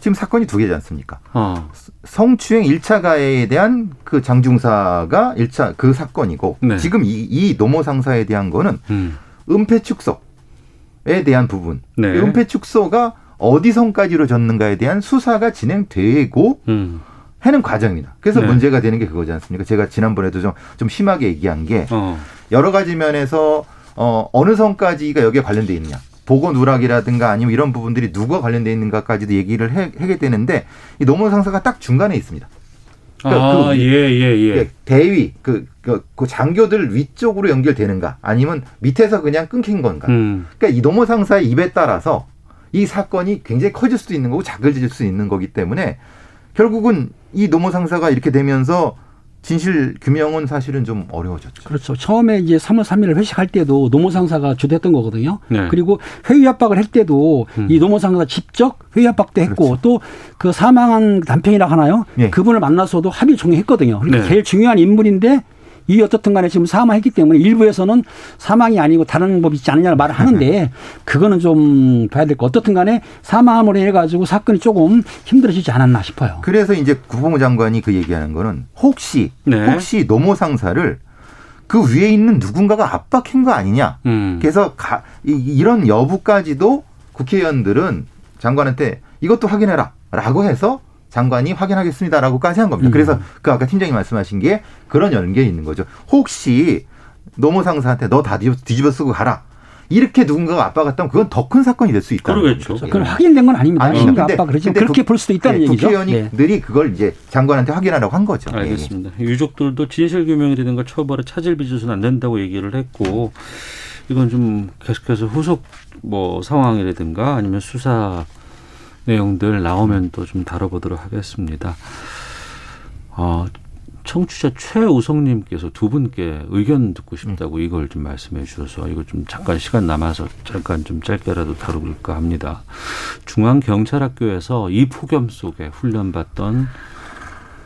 지금 사건이 두 개지 않습니까? 어. 성추행 1차 가해에 대한 그 장중사가 1차 그 사건이고 네. 지금 이, 이 노모 상사에 대한 거는 음. 은폐 축소에 대한 부분. 네. 은폐 축소가 어디 선까지로 졌는가에 대한 수사가 진행되고 음. 하는 과정입니다. 그래서 네. 문제가 되는 게 그거지 않습니까? 제가 지난번에도 좀, 좀 심하게 얘기한 게 어. 여러 가지 면에서 어, 어느 선까지가 여기에 관련돼 있느냐. 보고 누락이라든가 아니면 이런 부분들이 누가 관련돼 있는가까지도 얘기를 해, 하게 되는데 이 노무 상사가 딱 중간에 있습니다. 그러니까 아, 그, 예, 예, 예. 대위, 그, 그, 그, 장교들 위쪽으로 연결되는가 아니면 밑에서 그냥 끊긴 건가. 음. 그러니까 이 노무 상사의 입에 따라서 이 사건이 굉장히 커질 수도 있는 거고 작아질 수 있는 거기 때문에 결국은 이 노무 상사가 이렇게 되면서 진실 규명은 사실은 좀 어려워졌죠. 그렇죠. 처음에 이제 3월 3일 회식할 때도 노모 상사가 주도했던 거거든요. 네. 그리고 회의 압박을 할 때도 음. 이 노모 상사가 직접 회의 압박도 했고 그렇죠. 또그 사망한 남편이라 하나요? 네. 그분을 만나서도 합의 종료했거든요. 그러니까 네. 제일 중요한 인물인데 이 어떻든 간에 지금 사망했기 때문에 일부에서는 사망이 아니고 다른 법이 있지 않느냐를 말을 하는데 그거는 좀 봐야 될 거. 어떻든 간에 사망으로 인해 가지고 사건이 조금 힘들어지지 않았나 싶어요. 그래서 이제 국방부 장관이 그 얘기하는 거는 혹시 네. 혹시 노모 상사를 그 위에 있는 누군가가 압박한 거 아니냐. 음. 그래서 가, 이, 이런 여부까지도 국회의원들은 장관한테 이것도 확인해라 라고 해서 장관이 확인하겠습니다라고까지 한 겁니다. 음. 그래서 그 아까 팀장님 말씀하신 게 그런 연결이 있는 거죠. 혹시 노무 상사한테 너 다 뒤집어 쓰고 가라. 이렇게 누군가가 압박했다면 그건 더 큰 사건이 될 수 있다는 그렇죠. 거죠. 그건 확인된 건 아닙니다. 아니, 근데, 압박 그렇지 그렇게 볼 수도 있다는 네, 얘기죠. 국회의원들이 네. 그걸 이제 장관한테 확인하라고 한 거죠. 알겠습니다. 네. 유족들도 진실 규명이라든가 처벌에 차질 빚어서는 안 된다고 얘기를 했고 이건 좀 계속해서 후속 뭐 상황이라든가 아니면 수사 내용들 나오면 또 좀 다뤄보도록 하겠습니다. 어, 청취자 최우성님께서 두 분께 의견 듣고 싶다고 음. 이걸 좀 말씀해 주셔서 이거 좀 잠깐 시간 남아서 잠깐 좀 짧게라도 다뤄볼까 합니다. 중앙경찰학교에서 이 폭염 속에 훈련받던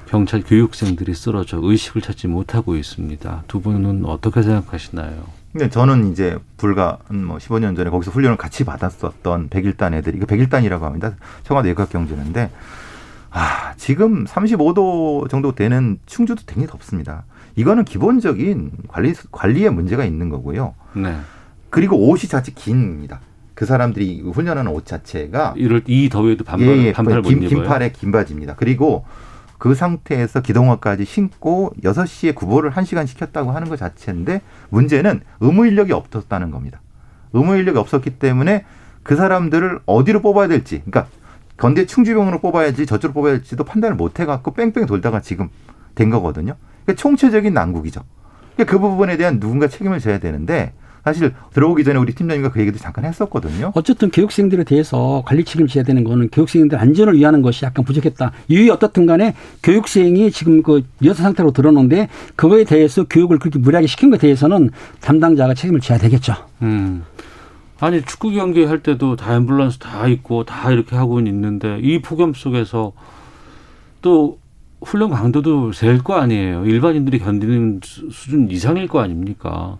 경찰 교육생들이 쓰러져 의식을 찾지 못하고 있습니다. 두 분은 어떻게 생각하시나요? 근데 저는 이제 불과 뭐 15년 전에 거기서 훈련을 같이 받았었던 백일단 애들이 이거 백일단이라고 합니다. 청와대 역학경제인데 아, 지금 35도 정도 되는 충주도 굉장히 덥습니다. 이거는 기본적인 관리 관리에 문제가 있는 거고요. 네. 그리고 옷이 자칫 긴입니다. 그 사람들이 훈련하는 옷 자체가 이럴 이 더위에도 반팔 예, 예, 반팔 긴, 긴 팔에 긴 바지입니다. 그리고 그 상태에서 기동화까지 신고 6시에 구보를 1시간 시켰다고 하는 것 자체인데 문제는 의무 인력이 없었다는 겁니다. 의무 인력이 없었기 때문에 그 사람들을 어디로 뽑아야 될지 그러니까 건대 충주병으로 뽑아야지 저쪽으로 뽑아야 될지도 판단을 못 해갖고 뺑뺑 돌다가 지금 된 거거든요. 그러니까 총체적인 난국이죠. 그러니까 그 부분에 대한 누군가 책임을 져야 되는데 사실 들어오기 전에 우리 팀장님과 그 얘기도 잠깐 했었거든요. 어쨌든 교육생들에 대해서 관리 책임을 져야 되는 거는 교육생들 안전을 위하는 것이 약간 부족했다. 이유 어떻든 간에 교육생이 지금 그 여사 상태로 들어오는데 그거에 대해서 교육을 그렇게 무리하게 시킨 것에 대해서는 담당자가 책임을 져야 되겠죠. 음. 아니 축구 경기 할 때도 다 앰뷸런스 다 있고 다 이렇게 하고 있는데 이 폭염 속에서 또 훈련 강도도 셀 거 아니에요. 일반인들이 견디는 수준 이상일 거 아닙니까?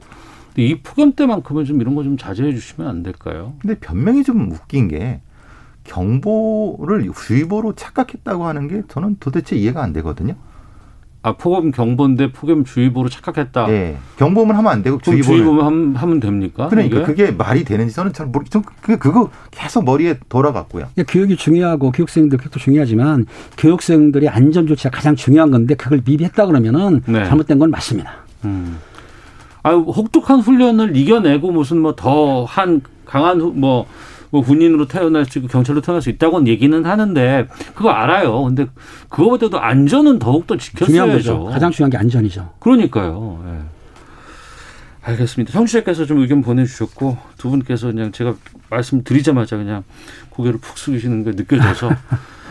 이 폭염 때만큼은 좀 이런 거 좀 자제해 주시면 안 될까요? 근데 변명이 좀 웃긴 게 경보를 주의보로 착각했다고 하는 게 저는 도대체 이해가 안 되거든요. 아 폭염 경보인데 폭염 주의보로 착각했다. 네, 경보면 하면 안 되고 주의보는 주의보면 하면 됩니까? 그러니까 이게? 그게 말이 되는지 저는 잘 모르. 좀 그거 계속 머리에 돌아갔고요. 교육이 중요하고 교육생들 교육도 중요하지만 교육생들의 안전 조치가 가장 중요한 건데 그걸 미리 했다 그러면은 네. 잘못된 건 맞습니다. 음. 아유 혹독한 훈련을 이겨내고 무슨 뭐 더 한 강한 뭐, 뭐 군인으로 태어날 수 있고 경찰로 태어날 수 있다고는 얘기는 하는데 그거 알아요. 근데 그거보다도 안전은 더욱더 지켰어야죠. 가장 중요한 게 안전이죠. 그러니까요. 네. 알겠습니다. 청취자께서 좀 의견 보내주셨고 두 분께서 그냥 제가 말씀드리자마자 그냥 고개를 푹 숙이시는 게 느껴져서 <laughs>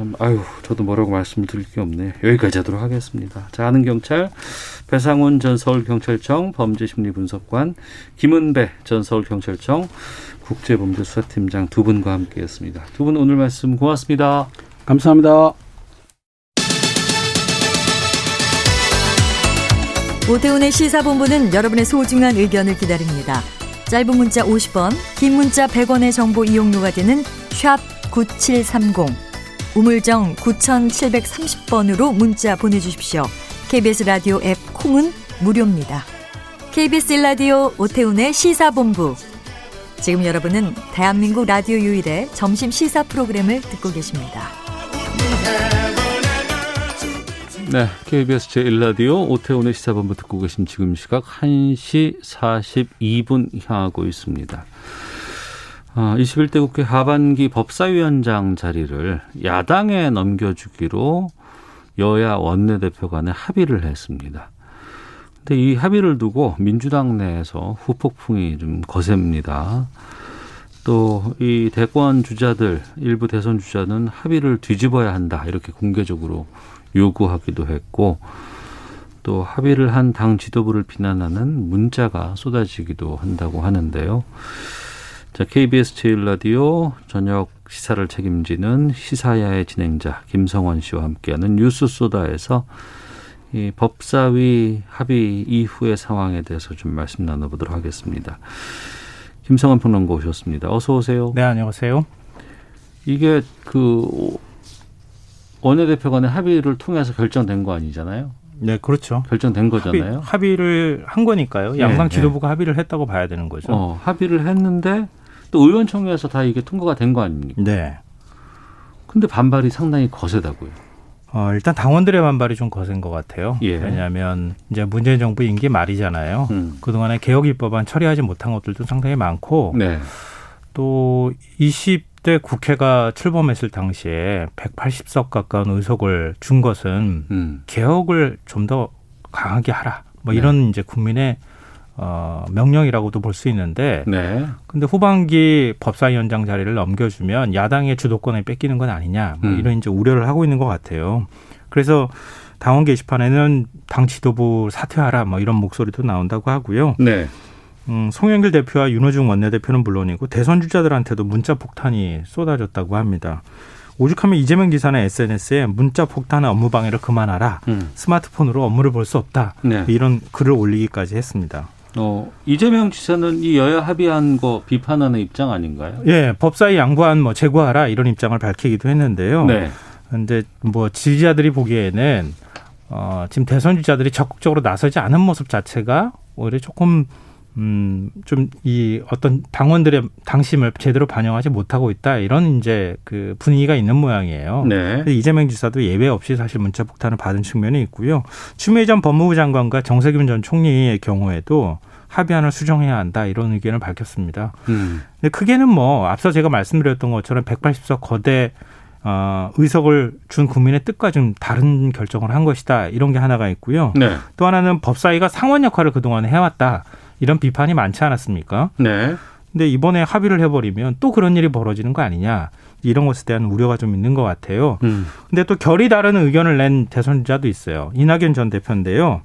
참 아유 저도 뭐라고 말씀드릴 게 없네. 여기까지 하도록 하겠습니다. 자 아는 경찰 배상훈 전 서울경찰청 범죄심리분석관 김은배 전 서울경찰청 국제범죄수사팀장 두 분과 함께했습니다. 두 분 오늘 말씀 고맙습니다. 감사합니다. 오태훈의 시사본부는 여러분의 소중한 의견을 기다립니다. 짧은 문자 50원, 긴 문자 100원의 정보 이용료가 되는 샵 9730. 우물정 9730번으로 문자 보내주십시오. KBS 라디오 앱 콩은 무료입니다. KBS 라디오 오태훈의 시사본부. 지금 여러분은 대한민국 라디오 유일의 점심 시사 프로그램을 듣고 계십니다. 네, KBS 제1라디오 오태훈의 시사본부 듣고 계신 지금 시각 1시 42분 향하고 있습니다. 21대 아, 국회 하반기 법사위원장 자리를 야당에 넘겨주기로 여야 원내대표 간에 합의를 했습니다. 근데 이 합의를 두고 민주당 내에서 후폭풍이 좀 거셉니다. 또 이 대권 주자들 일부 대선 주자는 합의를 뒤집어야 한다 이렇게 공개적으로 요구하기도 했고 또 합의를 한 당 지도부를 비난하는 문자가 쏟아지기도 한다고 하는데요. 자, KBS 제일라디오 저녁 시사를 책임지는 시사야의 진행자 김성원 씨와 함께하는 뉴스 소다에서 이 법사위 합의 이후의 상황에 대해서 좀 말씀 나눠보도록 하겠습니다. 김성원 평론가 오셨습니다. 어서 오세요. 네, 안녕하세요. 이게 그 원내대표 간의 합의를 통해서 결정된 거 아니잖아요. 네, 그렇죠. 결정된 거잖아요. 합의, 를한 거니까요. 양당 네, 지도부가 네. 합의를 했다고 봐야 되는 거죠. 어, 합의를 했는데 또 의원총회에서 다 이게 통과가 된 거 아닙니까? 네. 근데 반발이 상당히 거세다고요. 어, 일단 당원들의 반발이 좀 거센 것 같아요. 예. 왜냐하면 이제 문재인 정부 임기 말이잖아요. 음. 그동안에 개혁 입법안 처리하지 못한 것들도 상당히 많고 네. 또 20대 국회가 출범했을 당시에 180석 가까운 의석을 준 것은 음. 개혁을 좀 더 강하게 하라. 뭐 네. 이런 이제 국민의 어, 명령이라고도 볼 수 있는데, 네. 근데 후반기 법사위원장 자리를 넘겨주면 야당의 주도권을 뺏기는 건 아니냐, 뭐 음. 이런 이제 우려를 하고 있는 것 같아요. 그래서 당원 게시판에는 당 지도부 사퇴하라, 뭐 이런 목소리도 나온다고 하고요. 네. 음, 송영길 대표와 윤호중 원내대표는 물론이고 대선 주자들한테도 문자 폭탄이 쏟아졌다고 합니다. 오죽하면 이재명 지사는 SNS에 문자 폭탄 업무 방해를 그만하라. 음. 스마트폰으로 업무를 볼 수 없다. 네. 이런 글을 올리기까지 했습니다. 어, 이재명 지사는 이 여야 합의한 거 비판하는 입장 아닌가요? 예, 법사위 양보안 뭐 제거하라 이런 입장을 밝히기도 했는데요. 네. 근데 뭐 지지자들이 보기에는 어, 지금 대선 주자들이 적극적으로 나서지 않은 모습 자체가 오히려 조금 음, 좀 이 어떤 당원들의 당심을 제대로 반영하지 못하고 있다. 이런 이제 그 분위기가 있는 모양이에요. 네. 이재명 지사도 예외 없이 사실 문자 폭탄을 받은 측면이 있고요. 추미애 전 법무부 장관과 정세균 전 총리의 경우에도 합의안을 수정해야 한다 이런 의견을 밝혔습니다. 음. 근데 크게는 뭐 앞서 제가 말씀드렸던 것처럼 180석 거대 어, 의석을 준 국민의 뜻과 좀 다른 결정을 한 것이다 이런 게 하나가 있고요. 네. 또 하나는 법사위가 상원 역할을 그동안 해왔다 이런 비판이 많지 않았습니까? 네. 근데 이번에 합의를 해버리면 또 그런 일이 벌어지는 거 아니냐 이런 것에 대한 우려가 좀 있는 것 같아요. 음. 근데 또 결이 다른 의견을 낸 대선자도 있어요. 이낙연 전 대표인데요.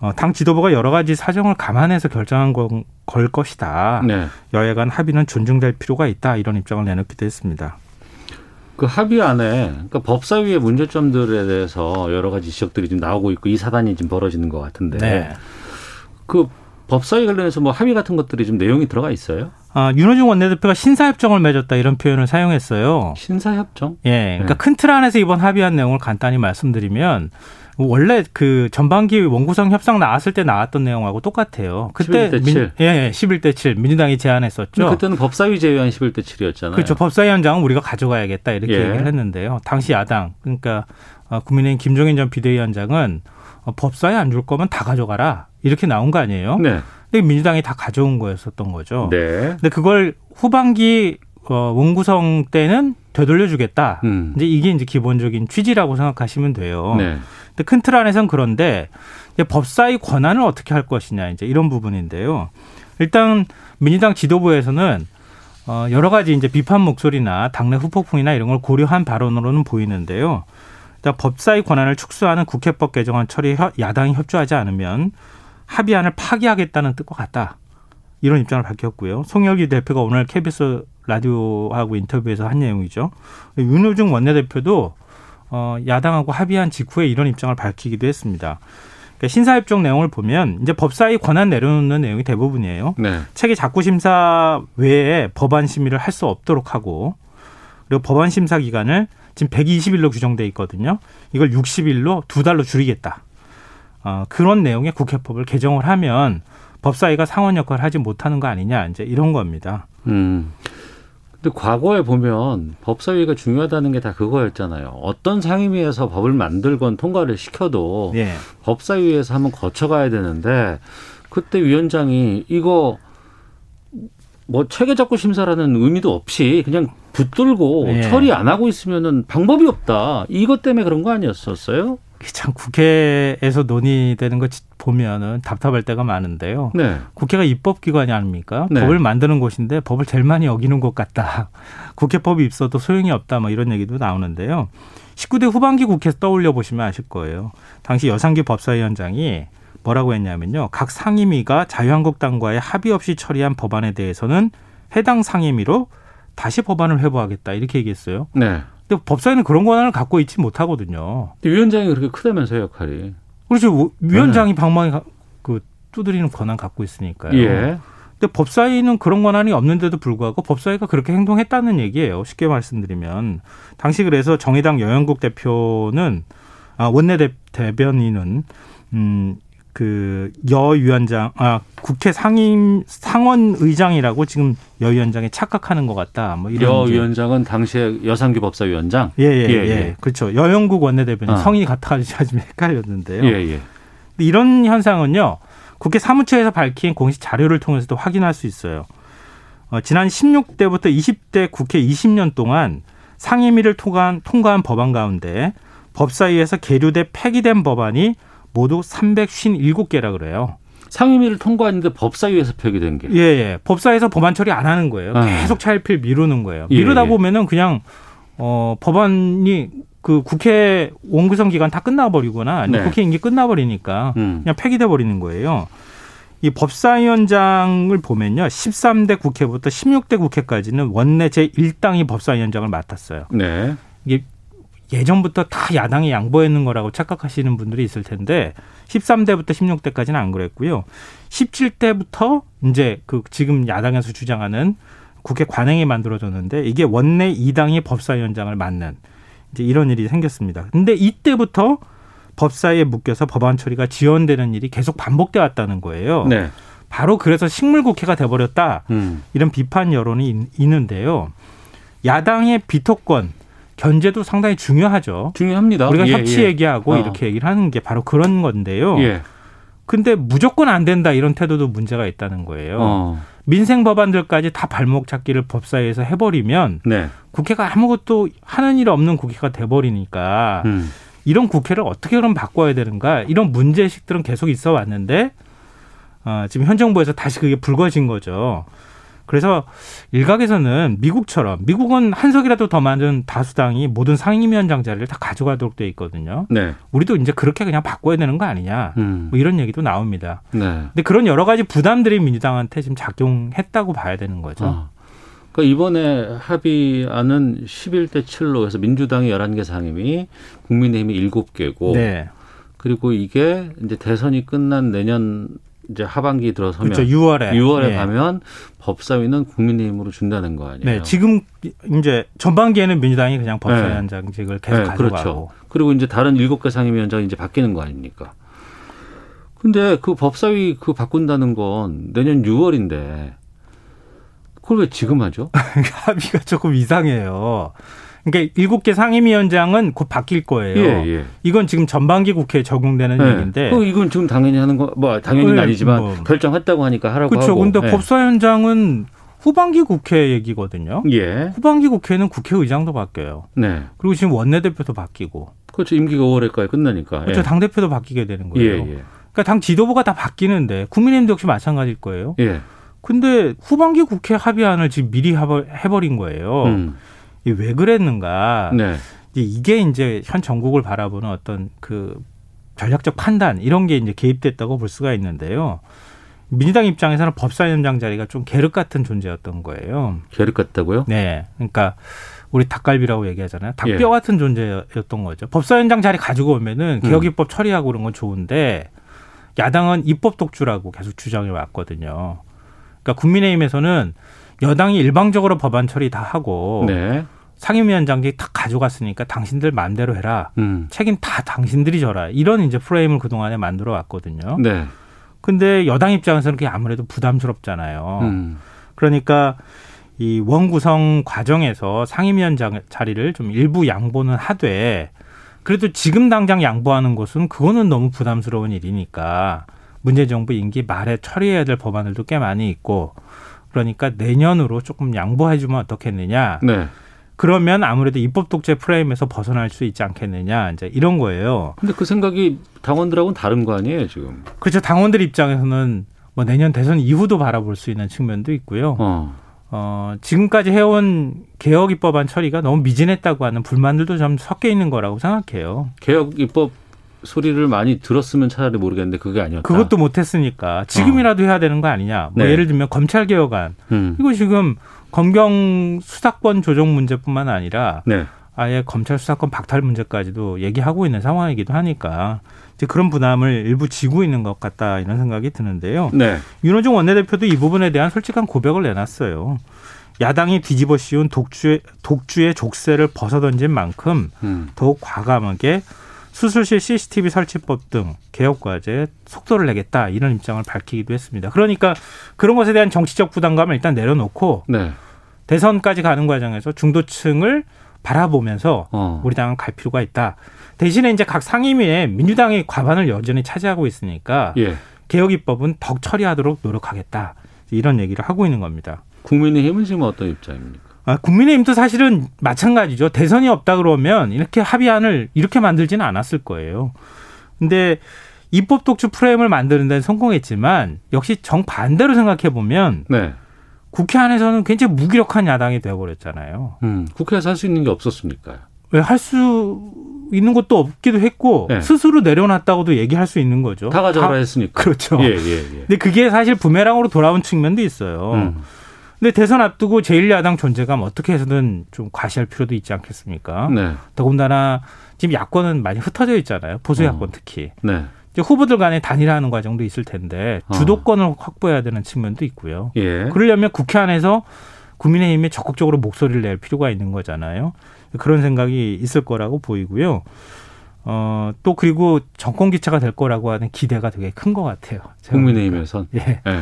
어, 당 지도부가 여러 가지 사정을 감안해서 결정한 건, 걸 것이다. 네. 여야 간 합의는 존중될 필요가 있다. 이런 입장을 내놓기도 했습니다. 그 합의 안에 그러니까 법사위의 문제점들에 대해서 여러 가지 지적들이 좀 나오고 있고 이 사단이 지금 벌어지는 것 같은데 네. 그 법사위 관련해서 뭐 합의 같은 것들이 좀 내용이 들어가 있어요? 아, 윤호중 원내대표가 신사협정을 맺었다 이런 표현을 사용했어요. 신사협정? 예. 그러니까 네. 큰틀 안에서 이번 합의한 내용을 간단히 말씀드리면 원래 그 전반기 원구성 협상 나왔을 때 나왔던 내용하고 똑같아요. 그때 11대 7. 민, 예, 예, 11대 7 민주당이 제안했었죠. 그때는 법사위 제외한 11대 7이었잖아요. 그렇죠. 법사위원장은 우리가 가져가야겠다 이렇게 예. 얘기를 했는데요. 당시 야당 그러니까 어, 국민의힘 김종인 전 비대위원장은 어, 법사위 안줄 거면 다 가져가라 이렇게 나온 거 아니에요. 네. 근데 민주당이 다 가져온 거였었던 거죠. 네. 근데 그걸 후반기 어, 원구성 때는 되돌려주겠다. 음. 이제 이게 이제 기본적인 취지라고 생각하시면 돼요. 네. 근데 큰 틀 안에선 그런데 법사위 권한을 어떻게 할 것이냐 이제 이런 부분인데요. 일단 민주당 지도부에서는 어 여러 가지 이제 비판 목소리나 당내 후폭풍이나 이런 걸 고려한 발언으로는 보이는데요. 법사위 권한을 축소하는 국회법 개정안 처리에 야당이 협조하지 않으면 합의안을 파기하겠다는 뜻과 같다. 이런 입장을 밝혔고요. 송영기 대표가 오늘 KBS 라디오하고 인터뷰에서 한 내용이죠. 윤호중 원내대표도 어, 야당하고 합의한 직후에 이런 입장을 밝히기도 했습니다. 그러니까 신사협정 내용을 보면 이제 법사위 권한 내려놓는 내용이 대부분이에요. 네. 체계 작구 심사 외에 법안 심의를 할 수 없도록 하고 그리고 법안 심사 기간을 지금 120일로 규정돼 있거든요. 이걸 60일로 두 달로 줄이겠다. 어, 그런 내용의 국회법을 개정을 하면 법사위가 상원 역할을 하지 못하는 거 아니냐 이제 이런 겁니다. 음. 근데 과거에 보면 법사위가 중요하다는 게 다 그거였잖아요. 어떤 상임위에서 법을 만들건 통과를 시켜도 예. 법사위에서 한번 거쳐가야 되는데 그때 위원장이 이거 뭐 체계적고 심사라는 의미도 없이 그냥 붙들고 예. 처리 안 하고 있으면은 방법이 없다. 이것 때문에 그런 거 아니었었어요? 참 국회에서 논의되는 거 보면은 답답할 때가 많은데요. 네. 국회가 입법기관이 아닙니까? 네. 법을 만드는 곳인데 법을 제일 많이 어기는 것 같다. <laughs> 국회법이 있어도 소용이 없다. 뭐 이런 얘기도 나오는데요. 19대 후반기 국회에서 떠올려 보시면 아실 거예요. 당시 여상기 법사위원장이 뭐라고 했냐면요. 각 상임위가 자유한국당과의 합의 없이 처리한 법안에 대해서는 해당 상임위로 다시 법안을 회부하겠다. 이렇게 얘기했어요. 네. 근데 법사위는 그런 권한을 갖고 있지 못하거든요. 위원장이 그렇게 크다면서 역할이. 그렇죠. 위원장이 네. 방망이 그 두드리는 권한 갖고 있으니까요. 예. 근데 법사위는 그런 권한이 없는데도 불구하고 법사위가 그렇게 행동했다는 얘기예요. 쉽게 말씀드리면 당시 그래서 정의당 여영국 대표는 아 원내 대변인은 음 그 여 위원장 아 국회 상임 상원 의장이라고 지금 여 위원장이 착각하는 것 같다. 뭐 이런 여 위원장은 당시에 여상규 법사위원장. 예예 예, 예, 예, 예. 그렇죠. 여영국 원내대변인 어. 성이 같아가지고 좀 헷갈렸는데요. 예, 예. 이런 현상은요 국회 사무처에서 밝힌 공식 자료를 통해서도 확인할 수 있어요. 어, 지난 16대부터 20대 국회 20년 동안 상임위를 통과한, 통과한 법안 가운데 법사위에서 계류돼 폐기된 법안이 모두 357개라 그래요. 상임위를 통과했는데 법사위에서 폐기된 게. 예, 예. 법사위에서 법안 처리 안 하는 거예요. 아. 계속 차일필 미루는 거예요. 예, 미루다 예, 보면은 그냥 어 법안이 그 국회 원구성 기간 다 끝나버리거나 네. 국회 임기 끝나버리니까 음. 그냥 폐기돼 버리는 거예요. 이 법사위원장을 보면요. 13대 국회부터 16대 국회까지는 원내 제1당이 법사위원장을 맡았어요. 네. 이게 예전부터 다 야당이 양보했는 거라고 착각하시는 분들이 있을 텐데 13대부터 16대까지는 안 그랬고요. 17대부터 이제 그 지금 야당에서 주장하는 국회 관행이 만들어졌는데 이게 원내 2당이 법사위원장을 맡는 이제 이런 일이 생겼습니다. 근데 이때부터 법사위에 묶여서 법안 처리가 지연되는 일이 계속 반복돼 왔다는 거예요. 네. 바로 그래서 식물 국회가 돼버렸다 음. 이런 비판 여론이 있는데요. 야당의 비토권 견제도 상당히 중요하죠. 중요합니다. 우리가 예, 협치 예. 얘기하고 어. 이렇게 얘기를 하는 게 바로 그런 건데요. 예. 근데 무조건 안 된다 이런 태도도 문제가 있다는 거예요. 어. 민생 법안들까지 다 발목 잡기를 법사위에서 해버리면 네. 국회가 아무것도 하는 일 없는 국회가 돼버리니까 음. 이런 국회를 어떻게 그럼 바꿔야 되는가 이런 문제식들은 계속 있어 왔는데 어, 지금 현 정부에서 다시 그게 불거진 거죠. 그래서 일각에서는 미국처럼 미국은 한 석이라도 더 많은 다수당이 모든 상임위원장 자리를 다 가져가도록 돼 있거든요. 네. 우리도 이제 그렇게 그냥 바꿔야 되는 거 아니냐. 음. 뭐 이런 얘기도 나옵니다. 네. 근데 그런 여러 가지 부담들이 민주당한테 지금 작용했다고 봐야 되는 거죠. 어. 그러니까 이번에 합의안은 11대 7로 해서 민주당이 11개 상임위, 국민의힘이 7개고 네. 그리고 이게 이제 대선이 끝난 내년 이제 하반기 들어서면 그렇죠. 6월에 6월에 네. 가면 법사위는 국민의힘으로 준다는 거 아니에요? 네, 지금 이제 전반기에는 민주당이 그냥 법사위원장직을 네. 계속 네, 가져가고 그렇죠. 그리고 이제 다른 일곱 개 상임위원장이 이제 바뀌는 거 아닙니까? 근데 그 법사위 그 바꾼다는 건 내년 6월인데 그걸 왜 지금 하죠? <laughs> 합의가 조금 이상해요. 그러니까 일곱 개 상임위원장은 곧 바뀔 거예요. 예, 예. 이건 지금 전반기 국회에 적용되는 네. 얘기인데. 그 이건 지금 당연히 하는 거, 뭐 당연히는 네, 아니지만 뭐. 결정했다고 하니까 하라고 그렇죠. 하고. 근데 네. 법사위원장은 후반기 국회 얘기거든요. 예. 후반기 국회는 국회의장도 바뀌어요. 네. 그리고 지금 원내대표도 바뀌고. 그렇죠. 임기가 5월에까지 끝나니까. 그렇죠. 예. 당 대표도 바뀌게 되는 거예요. 예, 예. 그러니까 당 지도부가 다 바뀌는데 국민의힘도 역시 마찬가지일 거예요. 예. 근데 후반기 국회 합의안을 지금 미리 해버린 거예요. 음. 왜 그랬는가. 네. 이게 이제 현 전국을 바라보는 어떤 그 전략적 판단 이런 게 이제 개입됐다고 볼 수가 있는데요. 민주당 입장에서는 법사위원장 자리가 좀 계륵 같은 존재였던 거예요. 계륵 같다고요? 네. 그러니까 우리 닭갈비라고 얘기하잖아요. 닭뼈 예. 같은 존재였던 거죠. 법사위원장 자리 가지고 오면은 음. 개혁입법 처리하고 그런 건 좋은데 야당은 입법 독주라고 계속 주장해 왔거든요. 그러니까 국민의힘에서는 여당이 일방적으로 법안 처리 다 하고 네. 상임위원장직 다 가져갔으니까 당신들 마음대로 해라. 음. 책임 다 당신들이 져라. 이런 이제 프레임을 그동안에 만들어 왔거든요. 네. 근데 여당 입장에서는 그게 아무래도 부담스럽잖아요. 음. 그러니까 이 원구성 과정에서 상임위원장 자리를 좀 일부 양보는 하되 그래도 지금 당장 양보하는 것은 그거는 너무 부담스러운 일이니까 문재인 정부 임기 말에 처리해야 될 법안들도 꽤 많이 있고 그러니까 내년으로 조금 양보해주면 어떻겠느냐. 네. 그러면 아무래도 입법 독재 프레임에서 벗어날 수 있지 않겠느냐 이제 이런 거예요. 근데 그 생각이 당원들하고는 다른 거 아니에요 지금? 그렇죠. 당원들 입장에서는 뭐 내년 대선 이후도 바라볼 수 있는 측면도 있고요. 어. 어, 지금까지 해온 개혁 입법안 처리가 너무 미진했다고 하는 불만들도 좀 섞여 있는 거라고 생각해요. 개혁 입법 소리를 많이 들었으면 차라리 모르겠는데 그게 아니었다. 그것도 못했으니까 지금이라도 어. 해야 되는 거 아니냐. 뭐 네. 예를 들면 검찰 개혁안 음. 이거 지금 검경 수사권 조정 문제뿐만 아니라 네. 아예 검찰 수사권 박탈 문제까지도 얘기하고 있는 상황이기도 하니까 이제 그런 부담을 일부 지고 있는 것 같다 이런 생각이 드는데요. 네. 윤호중 원내대표도 이 부분에 대한 솔직한 고백을 내놨어요. 야당이 뒤집어 씌운 독주의, 독주의 족쇄를 벗어던진 만큼 음. 더욱 과감하게 수술실 CCTV 설치법 등 개혁 과제에 속도를 내겠다 이런 입장을 밝히기도 했습니다. 그러니까 그런 것에 대한 정치적 부담감을 일단 내려놓고 네. 대선까지 가는 과정에서 중도층을 바라보면서 어. 우리 당은 갈 필요가 있다. 대신에 이제 각 상임위에 민주당이 과반을 여전히 차지하고 있으니까 예. 개혁 입법은 더 처리하도록 노력하겠다. 이런 얘기를 하고 있는 겁니다. 국민의힘은 지금 어떤 입장입니까? 아, 국민의힘도 사실은 마찬가지죠. 대선이 없다 그러면 이렇게 합의안을 이렇게 만들지는 않았을 거예요. 근데 입법 독주 프레임을 만드는 데는 성공했지만 역시 정반대로 생각해 보면 네. 국회 안에서는 굉장히 무기력한 야당이 되어버렸잖아요. 음, 국회에서 할 수 있는 게 없었으니까요. 왜 할 수 있는 것도 없기도 했고 네. 스스로 내려놨다고도 얘기할 수 있는 거죠. 다 가져가라 했으니까. 그렇죠. 예, 예, 예. 근데 그게 사실 부메랑으로 돌아온 측면도 있어요. 음. 근데 대선 앞두고 제1야당 존재감 어떻게 해서든 좀 과시할 필요도 있지 않겠습니까? 네. 더군다나 지금 야권은 많이 흩어져 있잖아요. 보수 야권 어. 특히. 네. 이제 후보들 간에 단일화하는 과정도 있을 텐데 어. 주도권을 어. 확보해야 되는 측면도 있고요. 예. 그러려면 국회 안에서 국민의힘이 적극적으로 목소리를 낼 필요가 있는 거잖아요. 그런 생각이 있을 거라고 보이고요. 어, 또 그리고 정권 기차가 될 거라고 하는 기대가 되게 큰 것 같아요. 국민의힘에선. 예. 예.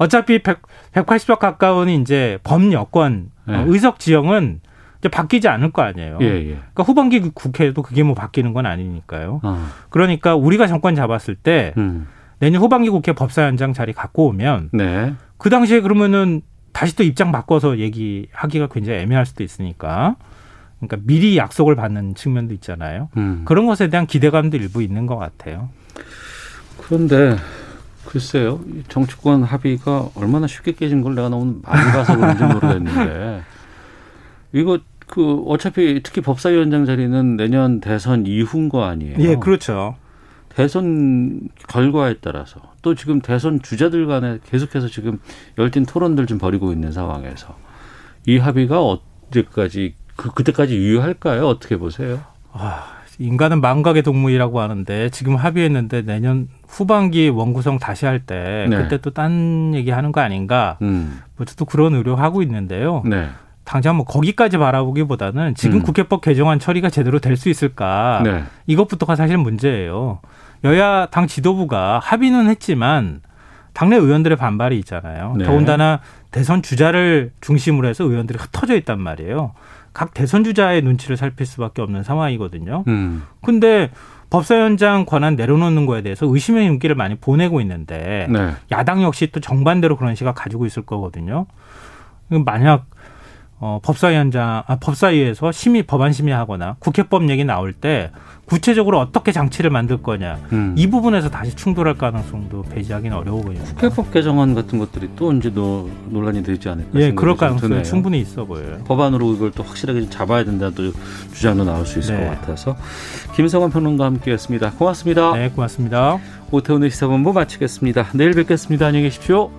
어차피 100, 180석 가까운 이제 범여권 네. 어, 의석 지형은 이제 바뀌지 않을 거 아니에요. 예, 예. 그러니까 후반기 국회도 그게 뭐 바뀌는 건 아니니까요. 어. 그러니까 우리가 정권 잡았을 때 음. 내년 후반기 국회 법사위원장 자리 갖고 오면 네. 그 당시에 그러면은 다시 또 입장 바꿔서 얘기하기가 굉장히 애매할 수도 있으니까 그러니까 미리 약속을 받는 측면도 있잖아요. 음. 그런 것에 대한 기대감도 일부 있는 것 같아요. 그런데 글쎄요, 정치권 합의가 얼마나 쉽게 깨진 걸 내가 너무 많이 봐서 그런지 모르겠는데 <laughs> 이거 그 어차피 특히 법사위원장 자리는 내년 대선 이후인 거 아니에요? 예, 그렇죠. 대선 결과에 따라서 또 지금 대선 주자들 간에 계속해서 지금 열띤 토론들 좀 벌이고 있는 상황에서 이 합의가 언제까지 그 그때까지 유효할까요? 어떻게 보세요? 아, 인간은 망각의 동물이라고 하는데 지금 합의했는데 내년 후반기 원구성 다시 할때 네. 그때 또 딴 얘기 하는 거 아닌가? 음. 뭐또 그런 의료 하고 있는데요. 네. 당장 뭐 거기까지 바라보기보다는 지금 음. 국회법 개정안 처리가 제대로 될 수 있을까 네. 이것부터가 사실 문제예요. 여야 당 지도부가 합의는 했지만 당내 의원들의 반발이 있잖아요. 네. 더군다나 대선 주자를 중심으로 해서 의원들이 흩어져 있단 말이에요. 각 대선 주자의 눈치를 살필 수밖에 없는 상황이거든요. 음. 근데 법사위원장 권한 내려놓는 거에 대해서 의심의 윤기를 많이 보내고 있는데 네. 야당 역시 또 정반대로 그런 시각 가지고 있을 거거든요. 만약 어, 법사위원장, 아, 법사위에서 심의, 법안 심의하거나 국회법 얘기 나올 때 구체적으로 어떻게 장치를 만들 거냐. 음. 이 부분에서 다시 충돌할 가능성도 배제하기는 어려워 보입니다. 국회법 개정안 같은 것들이 또 언제 도 논란이 되지 않을까 예, 그럴 가능성이 충분히 있어 보여요. 법안으로 이걸 또 확실하게 잡아야 된다는 또 주장도 나올 수 있을 네. 것 같아서. 김성환 평론가 함께 했습니다. 고맙습니다. 네, 고맙습니다. 오태훈의 시사본부 마치겠습니다. 내일 뵙겠습니다. 안녕히 계십시오.